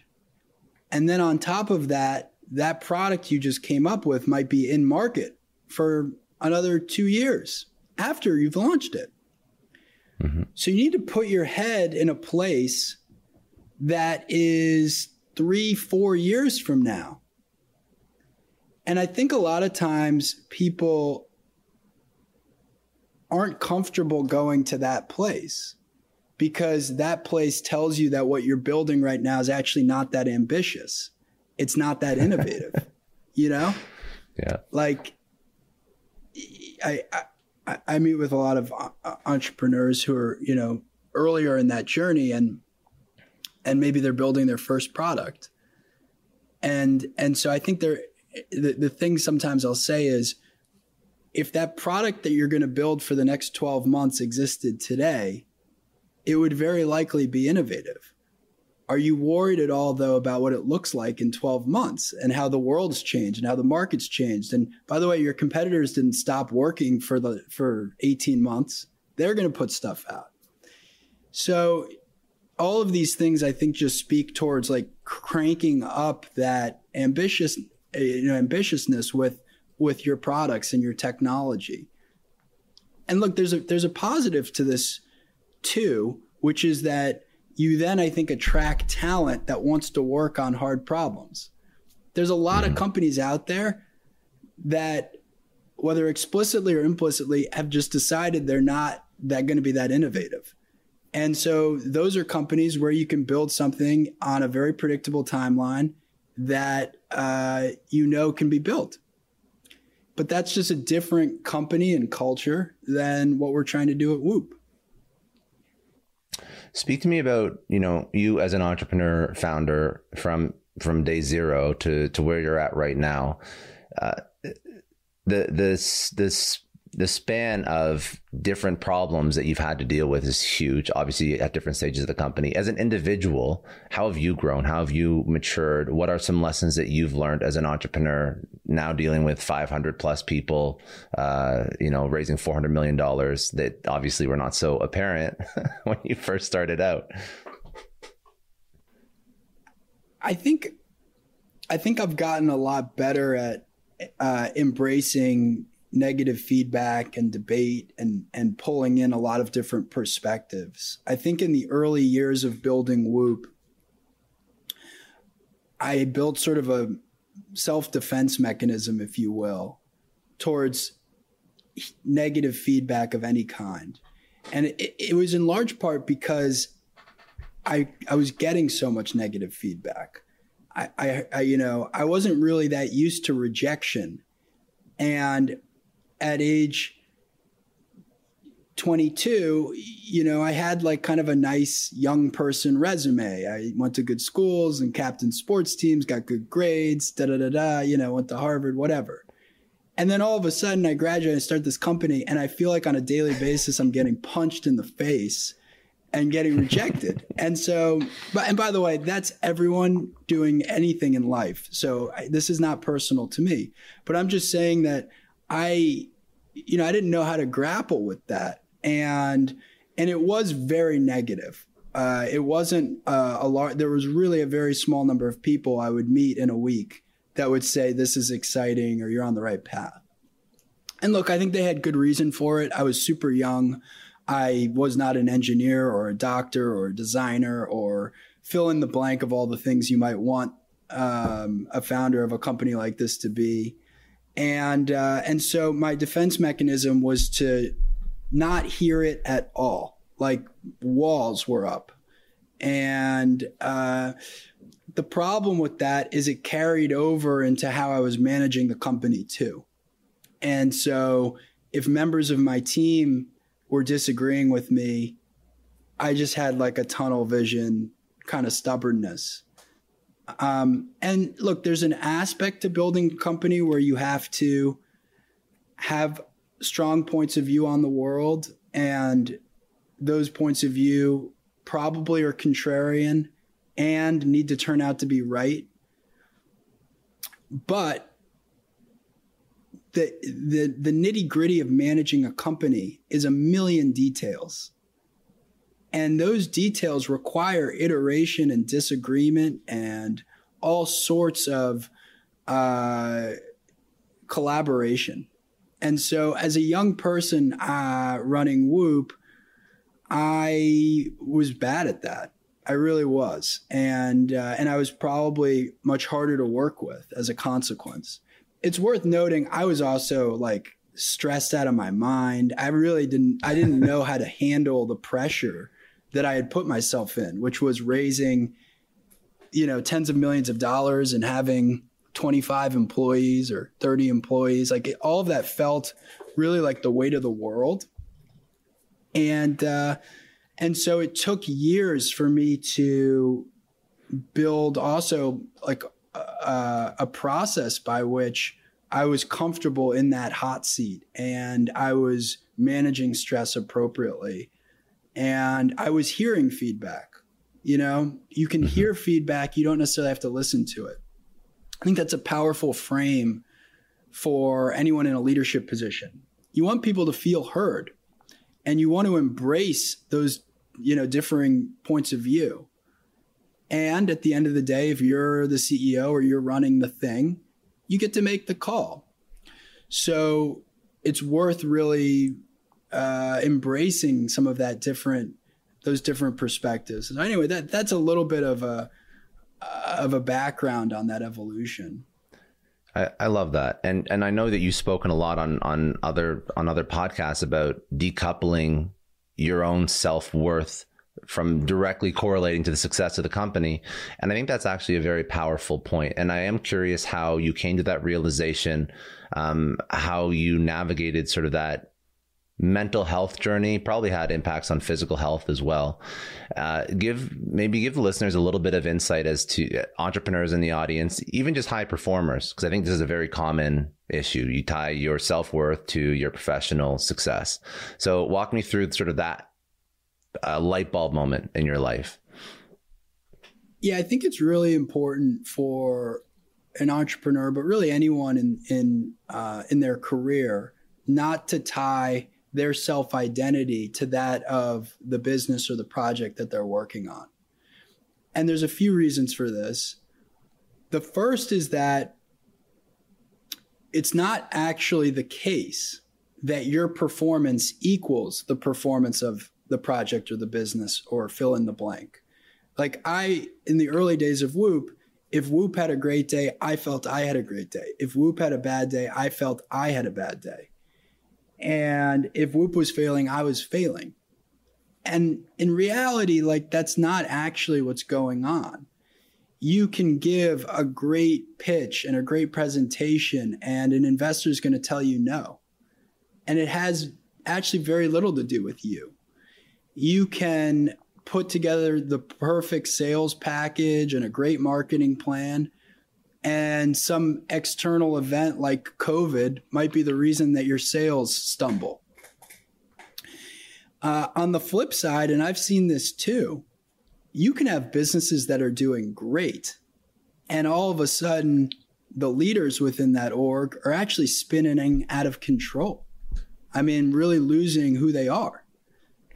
And then on top of that, that product you just came up with might be in market for another two years after you've launched it. Mm-hmm. So you need to put your head in a place that is three, four years from now. And I think a lot of times people aren't comfortable going to that place because that place tells you that what you're building right now is actually not that ambitious it's not that innovative, you know? Yeah. Like, I, I, I meet with a lot of uh, uh, entrepreneurs who are, you know, earlier in that journey and, and maybe they're building their first product. And, and so I think they're, the, the thing sometimes I'll say is, if that product that you're going to build for the next 12 months existed today, it would very likely be innovative are you worried at all, though, about what it looks like in 12 months and how the world's changed and how the market's changed? And by the way, your competitors didn't stop working for the for 18 months. They're going to put stuff out. So all of these things, I think, just speak towards like cranking up that ambitious, eh, you know, ambitiousness with with your products and your technology. And look, there's a there's a positive to this too, which is that you then, I think, attract talent that wants to work on hard problems. There's a lot mm-hmm. of companies out there that, whether explicitly or implicitly, have just decided they're not that going to be that innovative. And so those are companies where you can build something on a very predictable timeline that uh, you know can be built. But that's just a different company and culture than what we're trying to do at Whoop. Speak to me about, you know, you as an entrepreneur founder from from day zero to to where you're at right now. Uh, the this this the span of different problems that you've had to deal with is huge. Obviously, at different stages of the company. As an individual, how have you grown? How have you matured? What are some lessons that you've learned as an entrepreneur now dealing with 500 plus people? Uh, you know, raising 400 million dollars that obviously were not so apparent when you first started out. I think, I think I've gotten a lot better at uh, embracing negative feedback and debate and and pulling in a lot of different perspectives. I think in the early years of building Whoop, I built sort of a self-defense mechanism, if you will, towards negative feedback of any kind. And it, it was in large part because I I was getting so much negative feedback. I, I, I you know, I wasn't really that used to rejection. And at age 22, you know, I had like kind of a nice young person resume. I went to good schools and captain sports teams, got good grades, da da da da, you know, went to Harvard, whatever. And then all of a sudden I graduate and start this company and I feel like on a daily basis I'm getting punched in the face and getting rejected. and so, but, and by the way, that's everyone doing anything in life. So I, this is not personal to me, but I'm just saying that I you know, I didn't know how to grapple with that. And, and it was very negative. Uh, it wasn't uh, a lot. There was really a very small number of people I would meet in a week that would say, this is exciting or you're on the right path. And look, I think they had good reason for it. I was super young. I was not an engineer or a doctor or a designer or fill in the blank of all the things you might want um, a founder of a company like this to be and uh, and so my defense mechanism was to not hear it at all. Like walls were up, and uh, the problem with that is it carried over into how I was managing the company too. And so if members of my team were disagreeing with me, I just had like a tunnel vision kind of stubbornness. Um, and look, there's an aspect to building a company where you have to have strong points of view on the world, and those points of view probably are contrarian and need to turn out to be right. But the the the nitty gritty of managing a company is a million details. And those details require iteration and disagreement and all sorts of uh, collaboration. And so, as a young person uh, running Whoop, I was bad at that. I really was, and uh, and I was probably much harder to work with as a consequence. It's worth noting I was also like stressed out of my mind. I really didn't. I didn't know how to handle the pressure that I had put myself in, which was raising, you know, tens of millions of dollars and having 25 employees or 30 employees. Like it, all of that felt really like the weight of the world. And, uh, and so it took years for me to build also like a, a process by which I was comfortable in that hot seat and I was managing stress appropriately and I was hearing feedback. You know, you can mm-hmm. hear feedback, you don't necessarily have to listen to it. I think that's a powerful frame for anyone in a leadership position. You want people to feel heard and you want to embrace those, you know, differing points of view. And at the end of the day, if you're the CEO or you're running the thing, you get to make the call. So it's worth really uh, embracing some of that different those different perspectives. So anyway, that that's a little bit of a uh, of a background on that evolution. I, I love that, and and I know that you've spoken a lot on on other on other podcasts about decoupling your own self worth from directly correlating to the success of the company. And I think that's actually a very powerful point. And I am curious how you came to that realization, um, how you navigated sort of that mental health journey probably had impacts on physical health as well. Uh, give maybe give the listeners a little bit of insight as to entrepreneurs in the audience, even just high performers, because I think this is a very common issue. You tie your self worth to your professional success. So walk me through sort of that uh, light bulb moment in your life. Yeah, I think it's really important for an entrepreneur, but really anyone in in uh, in their career, not to tie their self identity to that of the business or the project that they're working on. And there's a few reasons for this. The first is that it's not actually the case that your performance equals the performance of the project or the business or fill in the blank. Like I, in the early days of Whoop, if Whoop had a great day, I felt I had a great day. If Whoop had a bad day, I felt I had a bad day. And if Whoop was failing, I was failing. And in reality, like that's not actually what's going on. You can give a great pitch and a great presentation, and an investor is going to tell you no. And it has actually very little to do with you. You can put together the perfect sales package and a great marketing plan and some external event like COVID might be the reason that your sales stumble. Uh, on the flip side, and I've seen this too, you can have businesses that are doing great, and all of a sudden, the leaders within that org are actually spinning out of control. I mean, really losing who they are,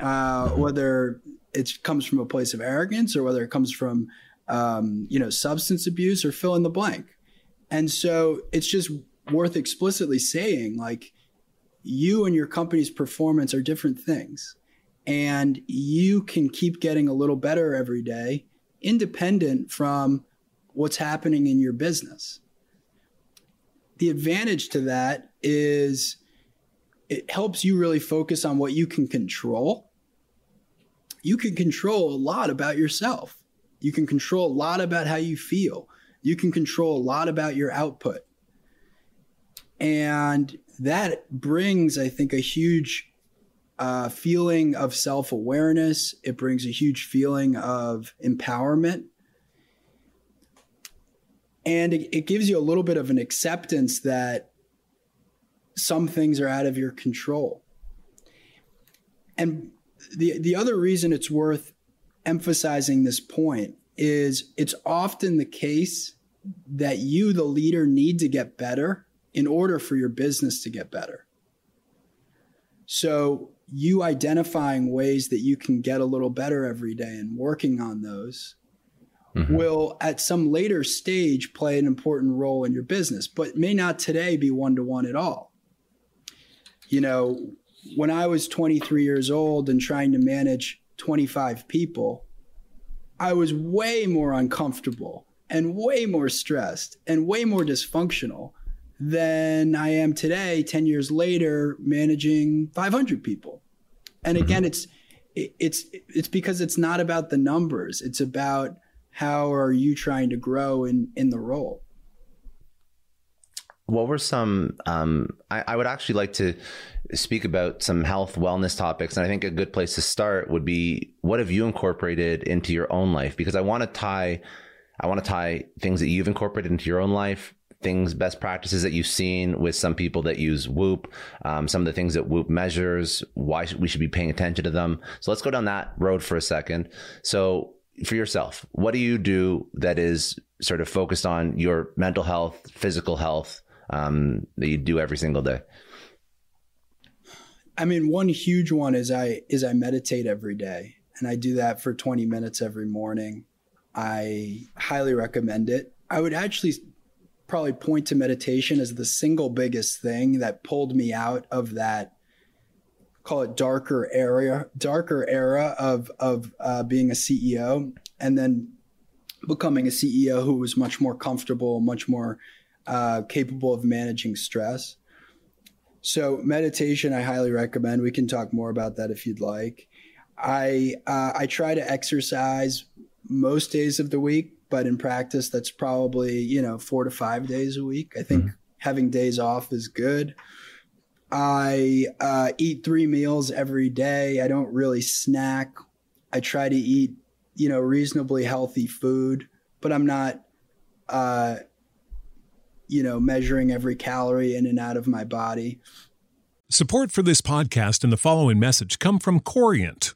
uh, whether it comes from a place of arrogance or whether it comes from um, you know, substance abuse or fill in the blank. And so it's just worth explicitly saying like you and your company's performance are different things. And you can keep getting a little better every day, independent from what's happening in your business. The advantage to that is it helps you really focus on what you can control. You can control a lot about yourself. You can control a lot about how you feel. You can control a lot about your output. And that brings, I think, a huge uh, feeling of self awareness. It brings a huge feeling of empowerment. And it, it gives you a little bit of an acceptance that some things are out of your control. And the, the other reason it's worth emphasizing this point is it's often the case that you, the leader, need to get better in order for your business to get better. So, you identifying ways that you can get a little better every day and working on those mm-hmm. will, at some later stage, play an important role in your business, but may not today be one to one at all. You know, when I was 23 years old and trying to manage 25 people, I was way more uncomfortable and way more stressed and way more dysfunctional than I am today, 10 years later, managing 500 people. And again, mm-hmm. it's, it's, it's because it's not about the numbers. It's about how are you trying to grow in, in the role? What were some? Um, I, I, would actually like to speak about some health wellness topics, and I think a good place to start would be what have you incorporated into your own life? Because I want to tie, I want to tie things that you've incorporated into your own life, things, best practices that you've seen with some people that use Whoop, um, some of the things that Whoop measures, why we should be paying attention to them. So let's go down that road for a second. So for yourself, what do you do that is sort of focused on your mental health, physical health? um, that you do every single day? I mean, one huge one is I is I meditate every day, and I do that for 20 minutes every morning. I highly recommend it. I would actually probably point to meditation as the single biggest thing that pulled me out of that call it darker area darker era of of uh, being a CEO and then becoming a CEO who was much more comfortable, much more uh, capable of managing stress. So meditation, I highly recommend. We can talk more about that if you'd like. I uh, I try to exercise most days of the week, but in practice, that's probably you know four to five days a week. I think mm-hmm. having days off is good. I uh, eat three meals every day. I don't really snack. I try to eat, you know, reasonably healthy food, but I'm not, uh, you know, measuring every calorie in and out of my body. Support for this podcast and the following message come from Corient.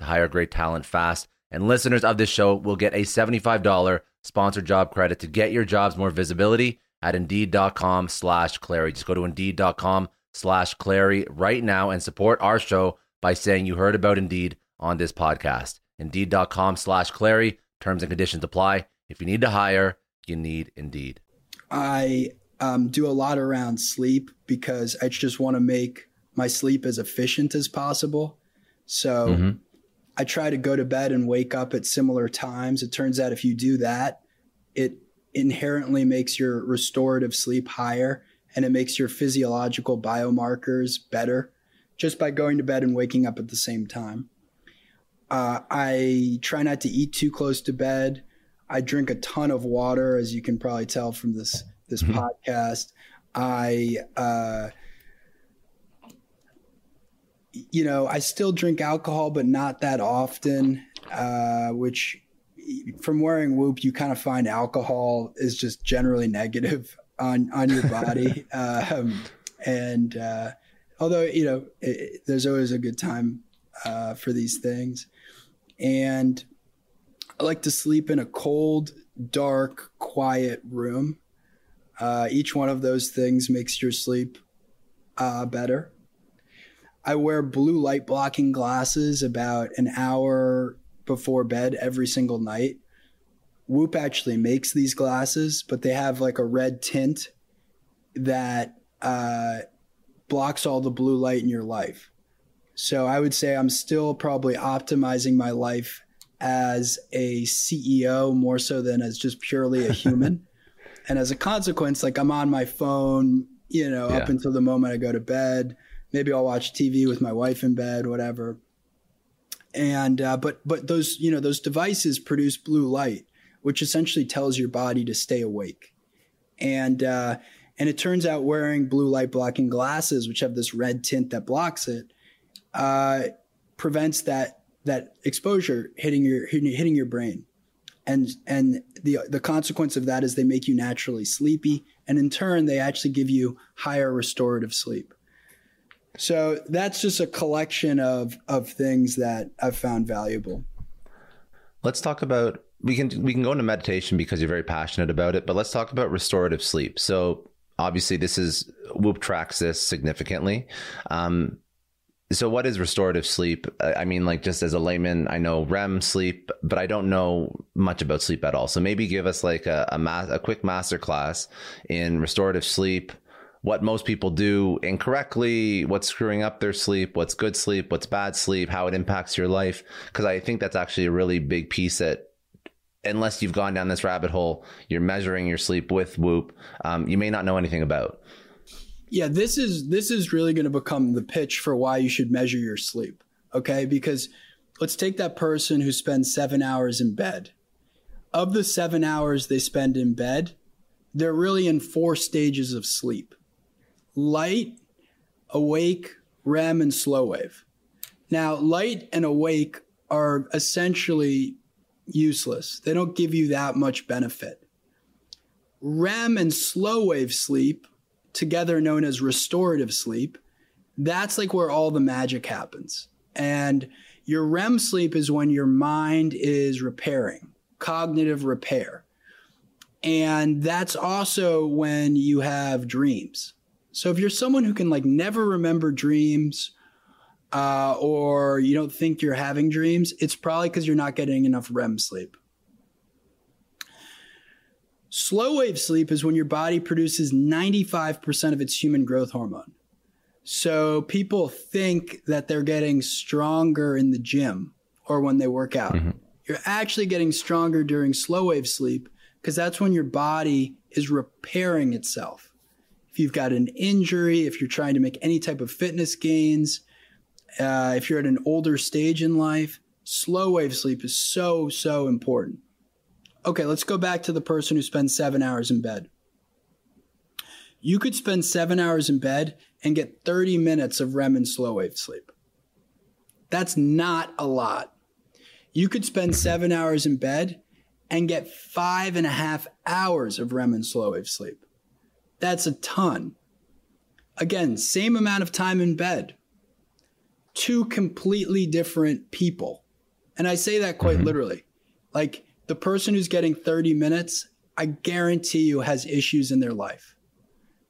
to hire great talent fast. And listeners of this show will get a $75 sponsored job credit to get your jobs more visibility at indeed.com slash Clary. Just go to indeed.com slash Clary right now and support our show by saying you heard about Indeed on this podcast. Indeed.com slash Clary. Terms and conditions apply. If you need to hire, you need Indeed. I um, do a lot around sleep because I just want to make my sleep as efficient as possible. So mm-hmm. I try to go to bed and wake up at similar times. It turns out if you do that, it inherently makes your restorative sleep higher and it makes your physiological biomarkers better just by going to bed and waking up at the same time. Uh, I try not to eat too close to bed. I drink a ton of water, as you can probably tell from this this mm-hmm. podcast. I uh, you know, I still drink alcohol, but not that often. Uh, which, from wearing Whoop, you kind of find alcohol is just generally negative on on your body. um, and uh, although you know, it, there's always a good time uh, for these things, and I like to sleep in a cold, dark, quiet room. Uh, each one of those things makes your sleep uh, better. I wear blue light blocking glasses about an hour before bed every single night. Whoop actually makes these glasses, but they have like a red tint that uh, blocks all the blue light in your life. So I would say I'm still probably optimizing my life as a CEO more so than as just purely a human. and as a consequence, like I'm on my phone, you know, yeah. up until the moment I go to bed maybe I'll watch TV with my wife in bed, whatever. And uh, but but those you know those devices produce blue light, which essentially tells your body to stay awake. And uh, and it turns out wearing blue light blocking glasses, which have this red tint that blocks it, uh, prevents that that exposure hitting your hitting your brain. and and the the consequence of that is they make you naturally sleepy and in turn they actually give you higher restorative sleep so that's just a collection of of things that i've found valuable. Let's talk about we can we can go into meditation because you're very passionate about it but let's talk about restorative sleep. So obviously this is whoop tracks this significantly. Um, so what is restorative sleep? I mean like just as a layman i know rem sleep but i don't know much about sleep at all. So maybe give us like a a, ma- a quick master class in restorative sleep what most people do incorrectly what's screwing up their sleep what's good sleep what's bad sleep how it impacts your life because i think that's actually a really big piece that unless you've gone down this rabbit hole you're measuring your sleep with whoop um, you may not know anything about yeah, this is this is really going to become the pitch for why you should measure your sleep. Okay? Because let's take that person who spends 7 hours in bed. Of the 7 hours they spend in bed, they're really in four stages of sleep. Light, awake, REM and slow wave. Now, light and awake are essentially useless. They don't give you that much benefit. REM and slow wave sleep together known as restorative sleep, that's like where all the magic happens. And your REM sleep is when your mind is repairing, cognitive repair. And that's also when you have dreams. So if you're someone who can like never remember dreams, uh, or you don't think you're having dreams, it's probably because you're not getting enough REM sleep. Slow wave sleep is when your body produces 95% of its human growth hormone. So people think that they're getting stronger in the gym or when they work out. Mm-hmm. You're actually getting stronger during slow wave sleep because that's when your body is repairing itself. If you've got an injury, if you're trying to make any type of fitness gains, uh, if you're at an older stage in life, slow wave sleep is so, so important okay, let's go back to the person who spends seven hours in bed. You could spend seven hours in bed and get 30 minutes of REM and slow wave sleep. That's not a lot. You could spend seven hours in bed and get five and a half hours of REM and slow wave sleep. That's a ton. Again, same amount of time in bed. Two completely different people. And I say that quite mm-hmm. literally. Like, the person who's getting 30 minutes, I guarantee you has issues in their life.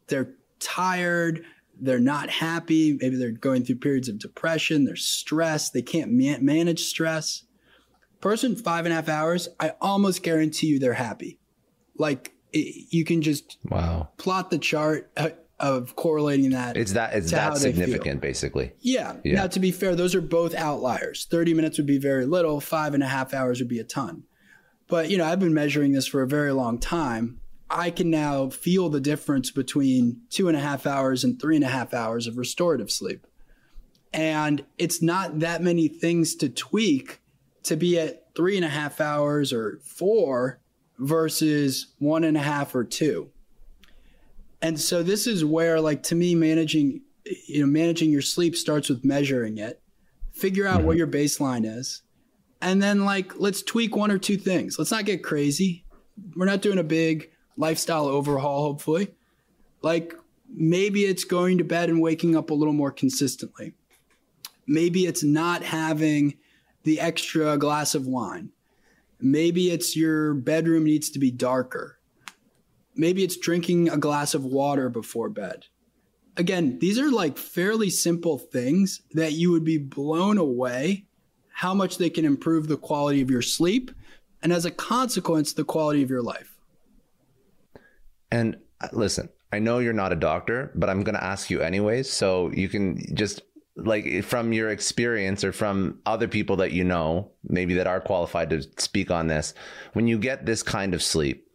They're tired, they're not happy, maybe they're going through periods of depression, they're stressed, they can't ma- manage stress. Person five and a half hours, I almost guarantee you they're happy. Like you can just wow plot the chart uh, of correlating that. It's that it's that significant, basically. Yeah. yeah. Now, to be fair, those are both outliers. Thirty minutes would be very little. Five and a half hours would be a ton. But, you know, I've been measuring this for a very long time. I can now feel the difference between two and a half hours and three and a half hours of restorative sleep. And it's not that many things to tweak to be at three and a half hours or four versus one and a half or two. And so this is where, like, to me, managing, you know, managing your sleep starts with measuring it. Figure out mm-hmm. what your baseline is and then like let's tweak one or two things. Let's not get crazy. We're not doing a big lifestyle overhaul, hopefully. Like maybe it's going to bed and waking up a little more consistently. Maybe it's not having the extra glass of wine. Maybe it's your bedroom needs to be darker. Maybe it's drinking a glass of water before bed. Again, these are like fairly simple things that you would be blown away how much they can improve the quality of your sleep, and as a consequence, the quality of your life. And uh, listen, I know you're not a doctor, but I'm going to ask you anyways. So you can just like from your experience or from other people that you know, maybe that are qualified to speak on this, when you get this kind of sleep,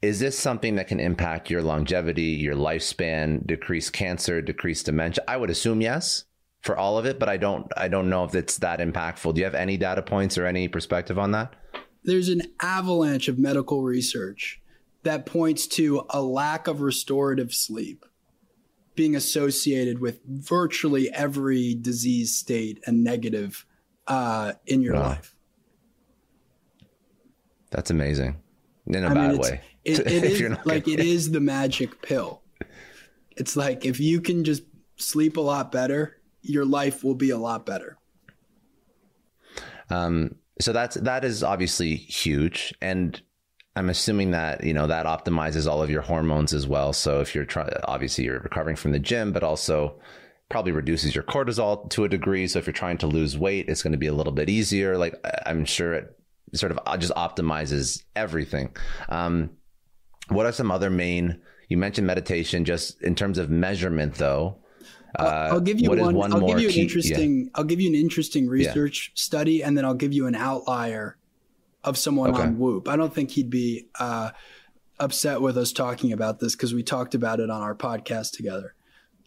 is this something that can impact your longevity, your lifespan, decrease cancer, decrease dementia? I would assume yes for all of it, but I don't I don't know if it's that impactful. Do you have any data points or any perspective on that? There's an avalanche of medical research that points to a lack of restorative sleep being associated with virtually every disease state and negative uh, in your wow. life. That's amazing. In a I bad mean, way. It, it is like it is the magic pill. It's like if you can just sleep a lot better, your life will be a lot better. Um, so that's that is obviously huge, and I'm assuming that you know that optimizes all of your hormones as well. So if you're trying, obviously you're recovering from the gym, but also probably reduces your cortisol to a degree. So if you're trying to lose weight, it's going to be a little bit easier. Like I'm sure it sort of uh, just optimizes everything. Um, what are some other main? You mentioned meditation, just in terms of measurement, though. Uh, I'll give you one. one. I'll give you an key, interesting. Yeah. I'll give you an interesting research yeah. study, and then I'll give you an outlier of someone okay. on Whoop. I don't think he'd be uh, upset with us talking about this because we talked about it on our podcast together.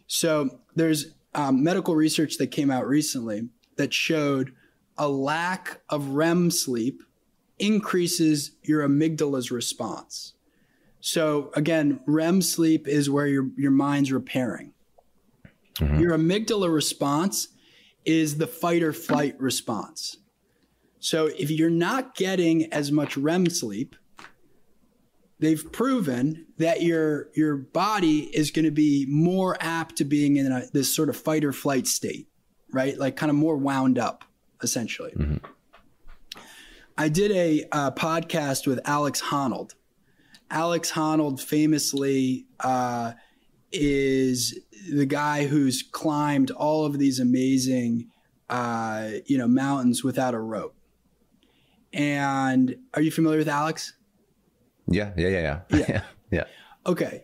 So there's um, medical research that came out recently that showed a lack of REM sleep increases your amygdala's response. So again, REM sleep is where your your mind's repairing. Mm-hmm. Your amygdala response is the fight or flight response. So if you're not getting as much REM sleep, they've proven that your your body is going to be more apt to being in a, this sort of fight or flight state, right? Like kind of more wound up, essentially. Mm-hmm. I did a uh, podcast with Alex Honnold. Alex Honnold famously uh, is the guy who's climbed all of these amazing, uh, you know, mountains without a rope. And are you familiar with Alex? Yeah, yeah, yeah, yeah. Yeah. yeah. Okay.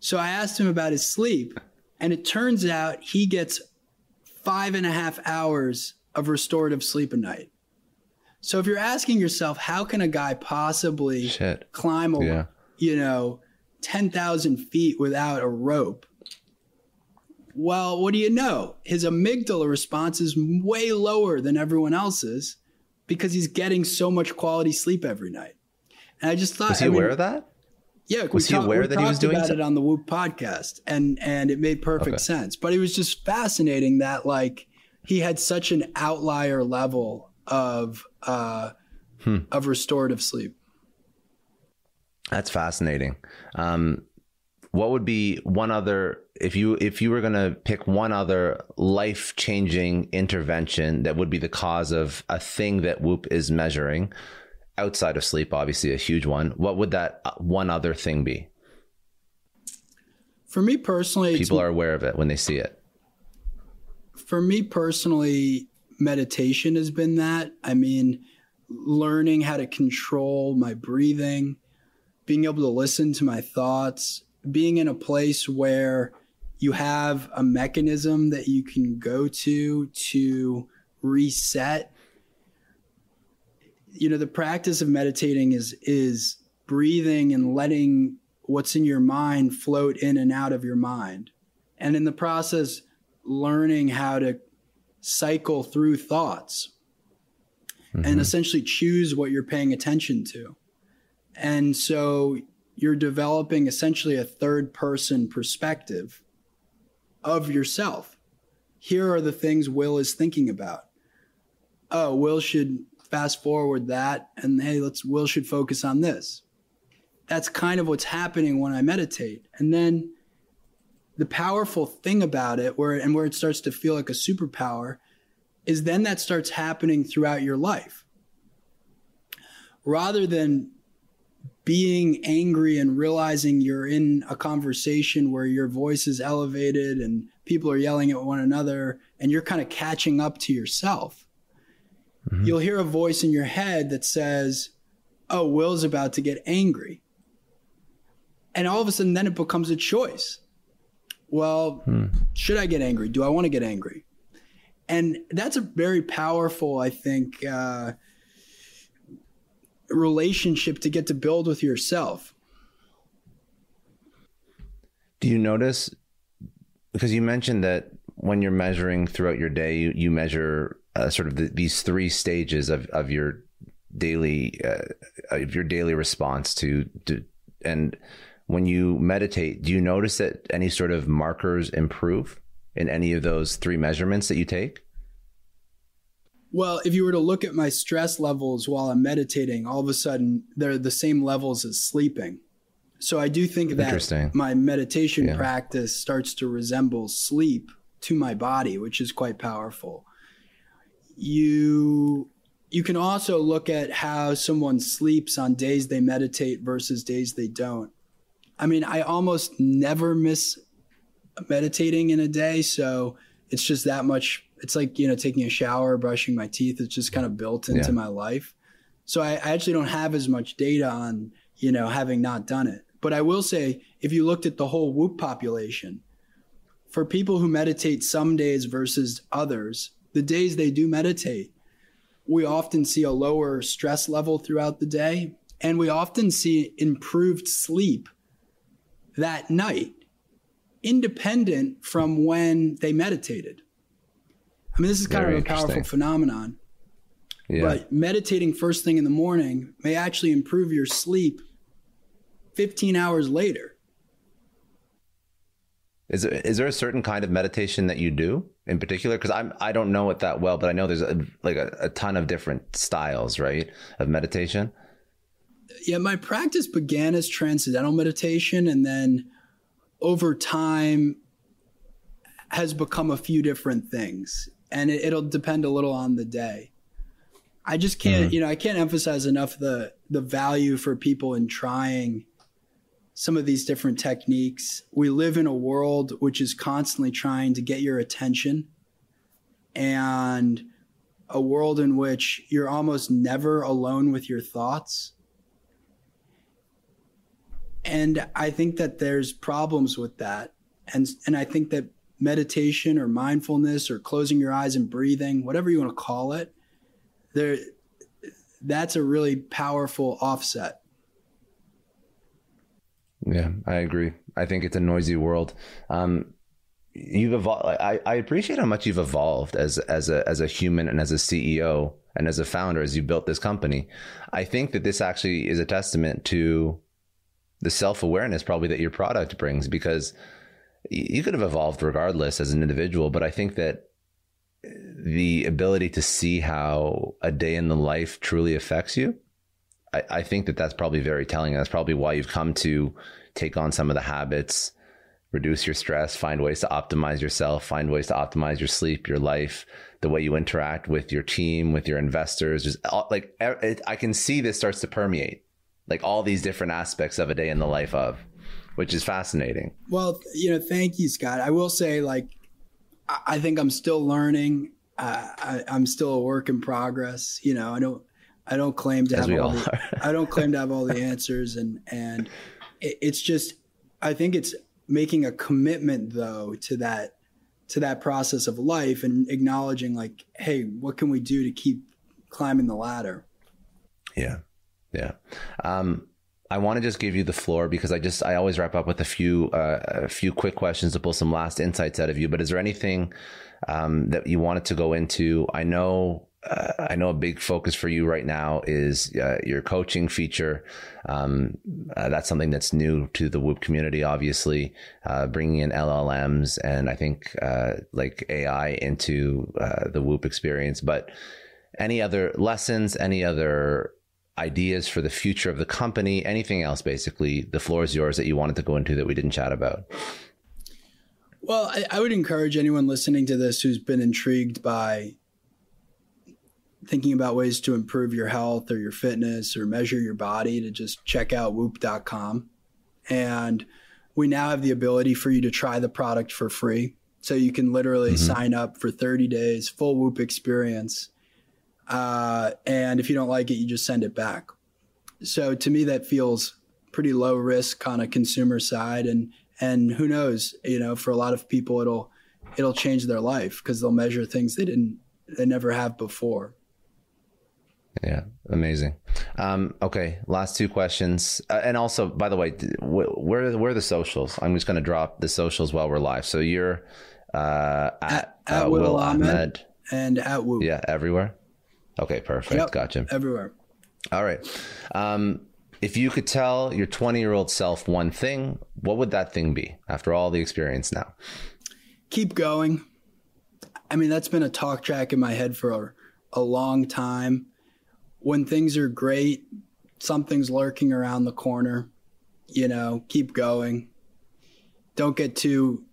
So I asked him about his sleep, and it turns out he gets five and a half hours of restorative sleep a night. So if you're asking yourself, how can a guy possibly Shit. climb a, yeah. you know, 10,000 feet without a rope? Well, what do you know? His amygdala response is way lower than everyone else's because he's getting so much quality sleep every night. And I just thought, was he I aware of that? Yeah, was he aware that he was doing about it on the Whoop podcast, and and it made perfect okay. sense. But it was just fascinating that like he had such an outlier level of uh, hmm. of restorative sleep. That's fascinating. Um, what would be one other if you if you were going to pick one other life changing intervention that would be the cause of a thing that Whoop is measuring? outside of sleep, obviously a huge one. What would that uh, one other thing be? For me personally, people are aware of it when they see it. For me personally, meditation has been that. I mean, learning how to control my breathing, being able to listen to my thoughts, being in a place where you have a mechanism that you can go to to reset. You know the practice of meditating is is breathing and letting what's in your mind float in and out of your mind. And in the process learning how to cycle through thoughts mm-hmm. and essentially choose what you're paying attention to. And so you're developing essentially a third person perspective of yourself. Here are the things will is thinking about. Oh will should fast forward that and hey let's will should focus on this. That's kind of what's happening when i meditate. And then the powerful thing about it where and where it starts to feel like a superpower is then that starts happening throughout your life. Rather than being angry and realizing you're in a conversation where your voice is elevated and people are yelling at one another and you're kind of catching up to yourself mm-hmm. you'll hear a voice in your head that says, Oh, Will's about to get angry. And all of a sudden, then it becomes a choice. Well, hmm. should I get angry? Do I want to get angry? And that's a very powerful, I think, uh, relationship to get to build with yourself. Do you notice? Because you mentioned that when you're measuring throughout your day, you, you measure uh, sort of the, these three stages of, of your daily uh, of your daily response to, to and when you meditate do you notice that any sort of markers improve in any of those three measurements that you take Well, if you were to look at my stress levels while I'm meditating, all of a sudden they're the same levels as sleeping. So I do think that my meditation yeah. practice starts to resemble sleep to my body, which is quite powerful. You you can also look at how someone sleeps on days they meditate versus days they don't. I mean, I almost never miss meditating in a day, so it's just that much it's like, you know, taking a shower, brushing my teeth, it's just kind of built into yeah. my life. So I, I actually don't have as much data on, you know, having not done it. But I will say, if you looked at the whole Whoop population, for people who meditate some days versus others, the days they do meditate, we often see a lower stress level throughout the day. And we often see improved sleep that night, independent from when they meditated. I mean, this is kind Very of a powerful phenomenon. Yeah. But meditating first thing in the morning may actually improve your sleep 15 hours later. Is there, is there a certain kind of meditation that you do in particular? Because I'm I don't know it that well, but I know there's a, like a, a ton of different styles, right, of meditation. Yeah, my practice began as transcendental meditation, and then over time has become a few different things, and it, will depend a little on the day. I just can't, mm-hmm. you know, I can't emphasize enough the the value for people in trying some of these different techniques. We live in a world which is constantly trying to get your attention and a world in which you're almost never alone with your thoughts. And I think that there's problems with that. And and I think that meditation or mindfulness or closing your eyes and breathing, whatever you want to call it, there that's a really powerful offset yeah, I agree. I think it's a noisy world. Um, you've evolved. I, I appreciate how much you've evolved as as a as a human and as a CEO and as a founder as you built this company. I think that this actually is a testament to the self awareness probably that your product brings because you could have evolved regardless as an individual, but I think that the ability to see how a day in the life truly affects you I, I think that that's probably very telling. That's probably why you've come to take on some of the habits, reduce your stress, find ways to optimize yourself, find ways to optimize your sleep, your life, the way you interact with your team, with your investors. Just like I can see this starts to permeate, like all these different aspects of a day in the life of, which is fascinating. Well, you know, thank you, Scott. I will say, like, I think I'm still learning. Uh, I, I'm still a work in progress. You know, I don't I don't claim to As have all, all the, I don't claim to have all the answers and and it, it's just I think it's making a commitment though to that to that process of life and acknowledging like hey what can we do to keep climbing the ladder yeah yeah um I want to just give you the floor because I just I always wrap up with a few uh, a few quick questions to pull some last insights out of you. But is there anything um, that you wanted to go into? I know uh, I know a big focus for you right now is uh, your coaching feature. Um, uh, that's something that's new to the Whoop community, obviously, uh, bringing in LLMs and I think uh, like AI into the Whoop experience. But any other lessons, any other ideas for the future of the company, anything else, basically, the floor is yours that you wanted to go into that we didn't chat about. Well, I, I would encourage anyone listening to this who's been intrigued by thinking about ways to improve your health or your fitness or measure your body to just check out whoop.com. And we now have the ability for you to try the product for free. So you can literally mm-hmm. sign up for 30 days, full Whoop experience. Uh, and if you don't like it, you just send it back. So to me, that feels pretty low risk on a consumer side. And, and who knows, you know, for a lot of people, it'll, it'll change their life because they'll measure things they didn't, they never have before. Yeah, amazing. Um, okay, last two questions, uh, and also, by the way, where where are the socials? I'm just going to drop the socials while we're live. So you're uh, at, at, at uh, Will, Will Ahmed, Ahmed, and at Whoop. Yeah, everywhere. Okay, perfect. Yep, gotcha. Everywhere. All right. Um, if you could tell your 20 year old self one thing, what would that thing be? After all the experience now, keep going. I mean, that's been a talk track in my head for a long time. When things are great, something's lurking around the corner. You know, keep going. Don't get too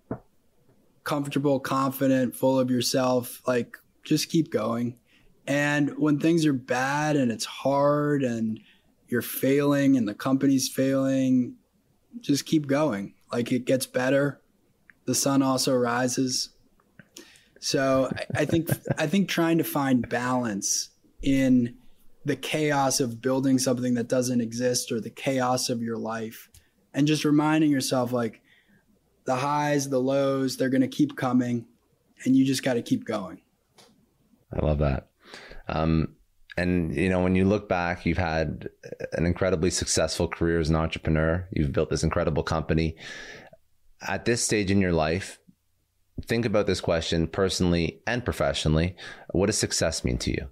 comfortable, confident, full of yourself. Like, just keep going. And when things are bad and it's hard and you're failing and the company's failing, just keep going. Like, it gets better. The sun also rises. So I, think I think trying to find balance in the chaos of building something that doesn't exist or the chaos of your life and just reminding yourself like the highs, the lows, they're going to keep coming and you just got to keep going. I love that. Um, and you know, when you look back, you've had an incredibly successful career as an entrepreneur. You've built this incredible company. At this stage in your life, think about this question personally and professionally. What does success mean to you?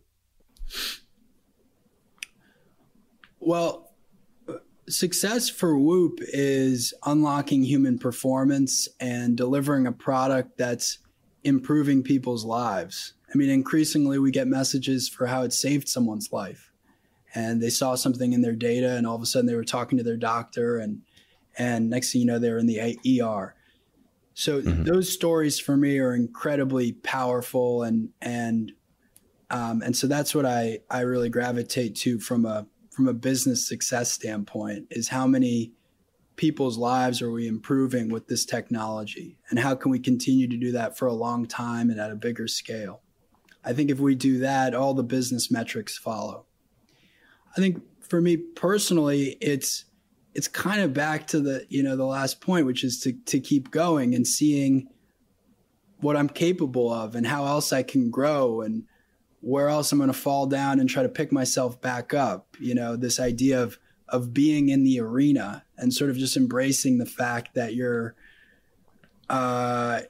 Well, success for Whoop is unlocking human performance and delivering a product that's improving people's lives. I mean, increasingly we get messages for how it saved someone's life. And they saw something in their data and all of a sudden they were talking to their doctor and and next thing you know they're in the ER. So mm-hmm. those stories for me are incredibly powerful and and um, and so that's what I I really gravitate to from a from a business success standpoint is how many people's lives are we improving with this technology and how can we continue to do that for a long time and at a bigger scale i think if we do that all the business metrics follow i think for me personally it's it's kind of back to the you know the last point which is to to keep going and seeing what i'm capable of and how else i can grow and where else I'm going to fall down and try to pick myself back up. You know, this idea of of being in the arena and sort of just embracing the fact that you're uh,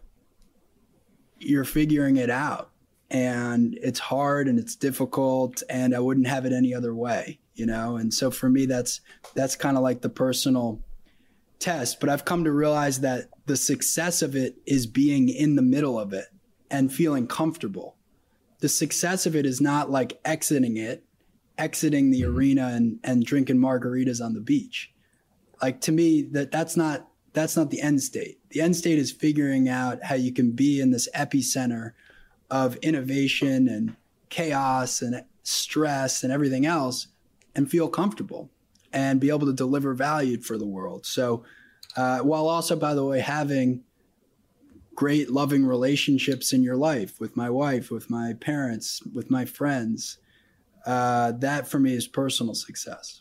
you're figuring it out and it's hard and it's difficult and I wouldn't have it any other way, you know? And so for me that's that's kind of like the personal test, but I've come to realize that the success of it is being in the middle of it and feeling comfortable the success of it is not like exiting it, exiting the mm-hmm. arena and and drinking margaritas on the beach. Like to me, that that's not that's not the end state. The end state is figuring out how you can be in this epicenter of innovation and chaos and stress and everything else and feel comfortable and be able to deliver value for the world. So, uh, while also, by the way, having great loving relationships in your life with my wife, with my parents, with my friends. Uh, that for me is personal success.